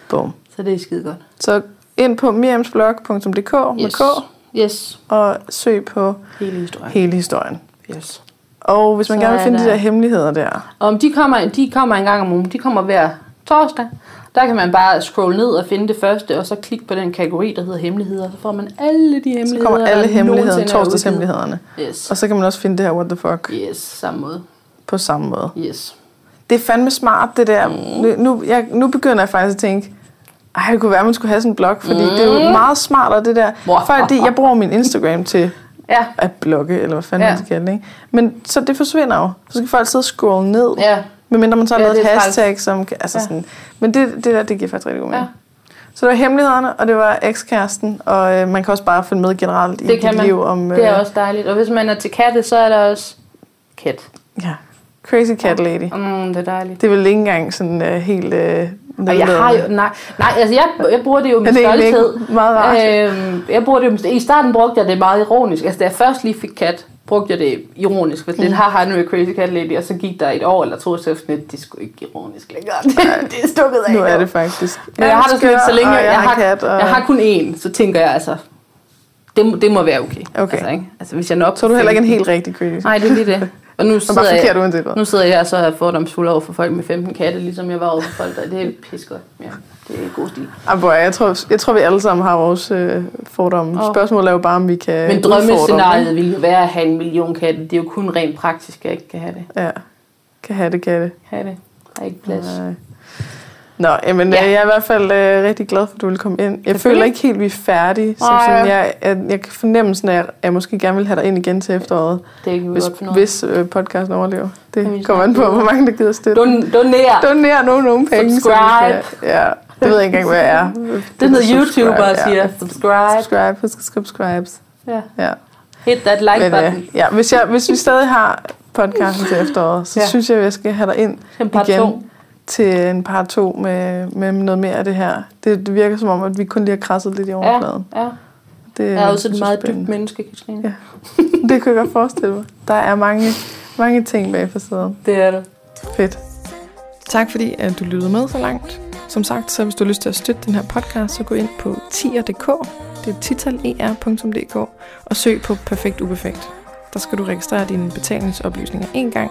Boom. Så det er skide godt. Så ind på miriamsblog.dk med Yes. K, Yes, og søg på hele historien. hele historien. Yes. Og hvis man Så gerne vil finde de der- der hemmeligheder der, Om de kommer, de kommer en gang om ugen. De kommer hver torsdag. Der kan man bare scrolle ned og finde det første, og så klikke på den kategori, der hedder hemmeligheder. Så får man alle de hemmeligheder, så kommer alle der hemmeligheder, er torsdagshemmelighederne. Yes. Og så kan man også finde det her what the fuck Yes, samme måde. på samme måde. Yes. Det er fandme smart, det der. Nu, nu, jeg, nu begynder jeg faktisk at tænke, ej, det kunne være, at man skulle have sådan en blog, fordi mm. det er jo meget smartere, det der. Wow. Fordi jeg bruger min Instagram til Ja, at blogge, eller hvad fanden Ja. man skal ikke? Men så det forsvinder jo. Så skal folk sidde og scrolle ned. ja, Medmindre man så har Ja, lavet et hashtag, som... kan- Altså Ja. sådan, men det, det der, det giver faktisk rigtig god mening. Ja. Så det var hemmelighederne, og det var ekskæresten, og øh, man kan også bare følge med generelt i det kan dit man. liv om... Det er også dejligt. Og hvis man er til katte, så er der også kat. Ja, Crazy Cat Lady. Mm, det er dejligt. Det er vel ikke engang sådan uh, helt... Uh, Og jeg har jo, nej, nej, altså jeg, jeg bruger det jo med stolthed. ikke meget rart? Øhm, jeg bruger det jo, I starten brugte jeg det meget ironisk. Altså da jeg først lige fik kat, brugte jeg det ironisk. For lidt, haha, nu er crazy cat lady. Og så gik der et år eller to, så sådan lidt, det er sgu ikke ironisk længere. Det, det er stukket af. nu er det faktisk. Men jeg har det sådan lidt, så længe jeg, jeg, har, kat, og... jeg har kun én, så tænker jeg altså, det, det må være okay. Okay. Altså, ikke? altså hvis jeg nok Så er du heller ikke en helt rigtig crazy. Nej, det er lige det. Og nu er sidder, jeg, nu sidder jeg så og er fordomsfuld over for folk med 15 katte, ligesom jeg var over for folk, der det er pis godt. Ja, det er god stil. Boy, jeg, tror, jeg tror, vi alle sammen har vores øh, fordomme. Åh. Spørgsmålet er jo bare, om vi kan Men drømmescenariet ville jo være at have en million katte. Det er jo kun rent praktisk, at jeg ikke kan have det. Ja, kan have det, kan det. Have det. Der er ikke plads. Nej. Nå, jamen, Ja. ja. jeg er i hvert fald øh, rigtig glad for, at du vil komme ind. Jeg føler ikke helt, vi er færdige. Som sådan, jeg, jeg, jeg kan fornemme, sådan, at jeg, jeg måske gerne vil have dig ind igen til efteråret, Det vi hvis, godt af. hvis øh, podcasten overlever. Det kommer an på, hvor mange der gider støtte. Don, doner. Doner nogen nogle penge. så Subscribe. Kan, ja, det ved jeg ikke engang, hvad jeg er. Det hedder Subscribe, YouTuber ja. siger subscribe. Subscribe, husk at subscribes. Ja. Ja. Hit that like Men, button. øh, ja, hvis, jeg, hvis vi stadig har podcasten til efteråret, så Ja. synes jeg, at jeg skal have dig ind igen to. Til en par to med, med noget mere af det her. Det, det virker som om, at vi kun lige har krasset lidt i Ja, overfladen. ja. Det, Jeg er også et meget dybt menneske, Katrine. Ja. Det kan jeg godt forestille mig. Der er mange, mange ting bag facaden. Det er det. Fedt. Tak fordi, at du lyttede med så langt. Som sagt, så hvis du har lyst til at støtte den her podcast, så gå ind på tier.dk, det er titaler.dk, og søg på Perfekt Uperfekt. Der skal du registrere dine betalingsoplysninger en gang,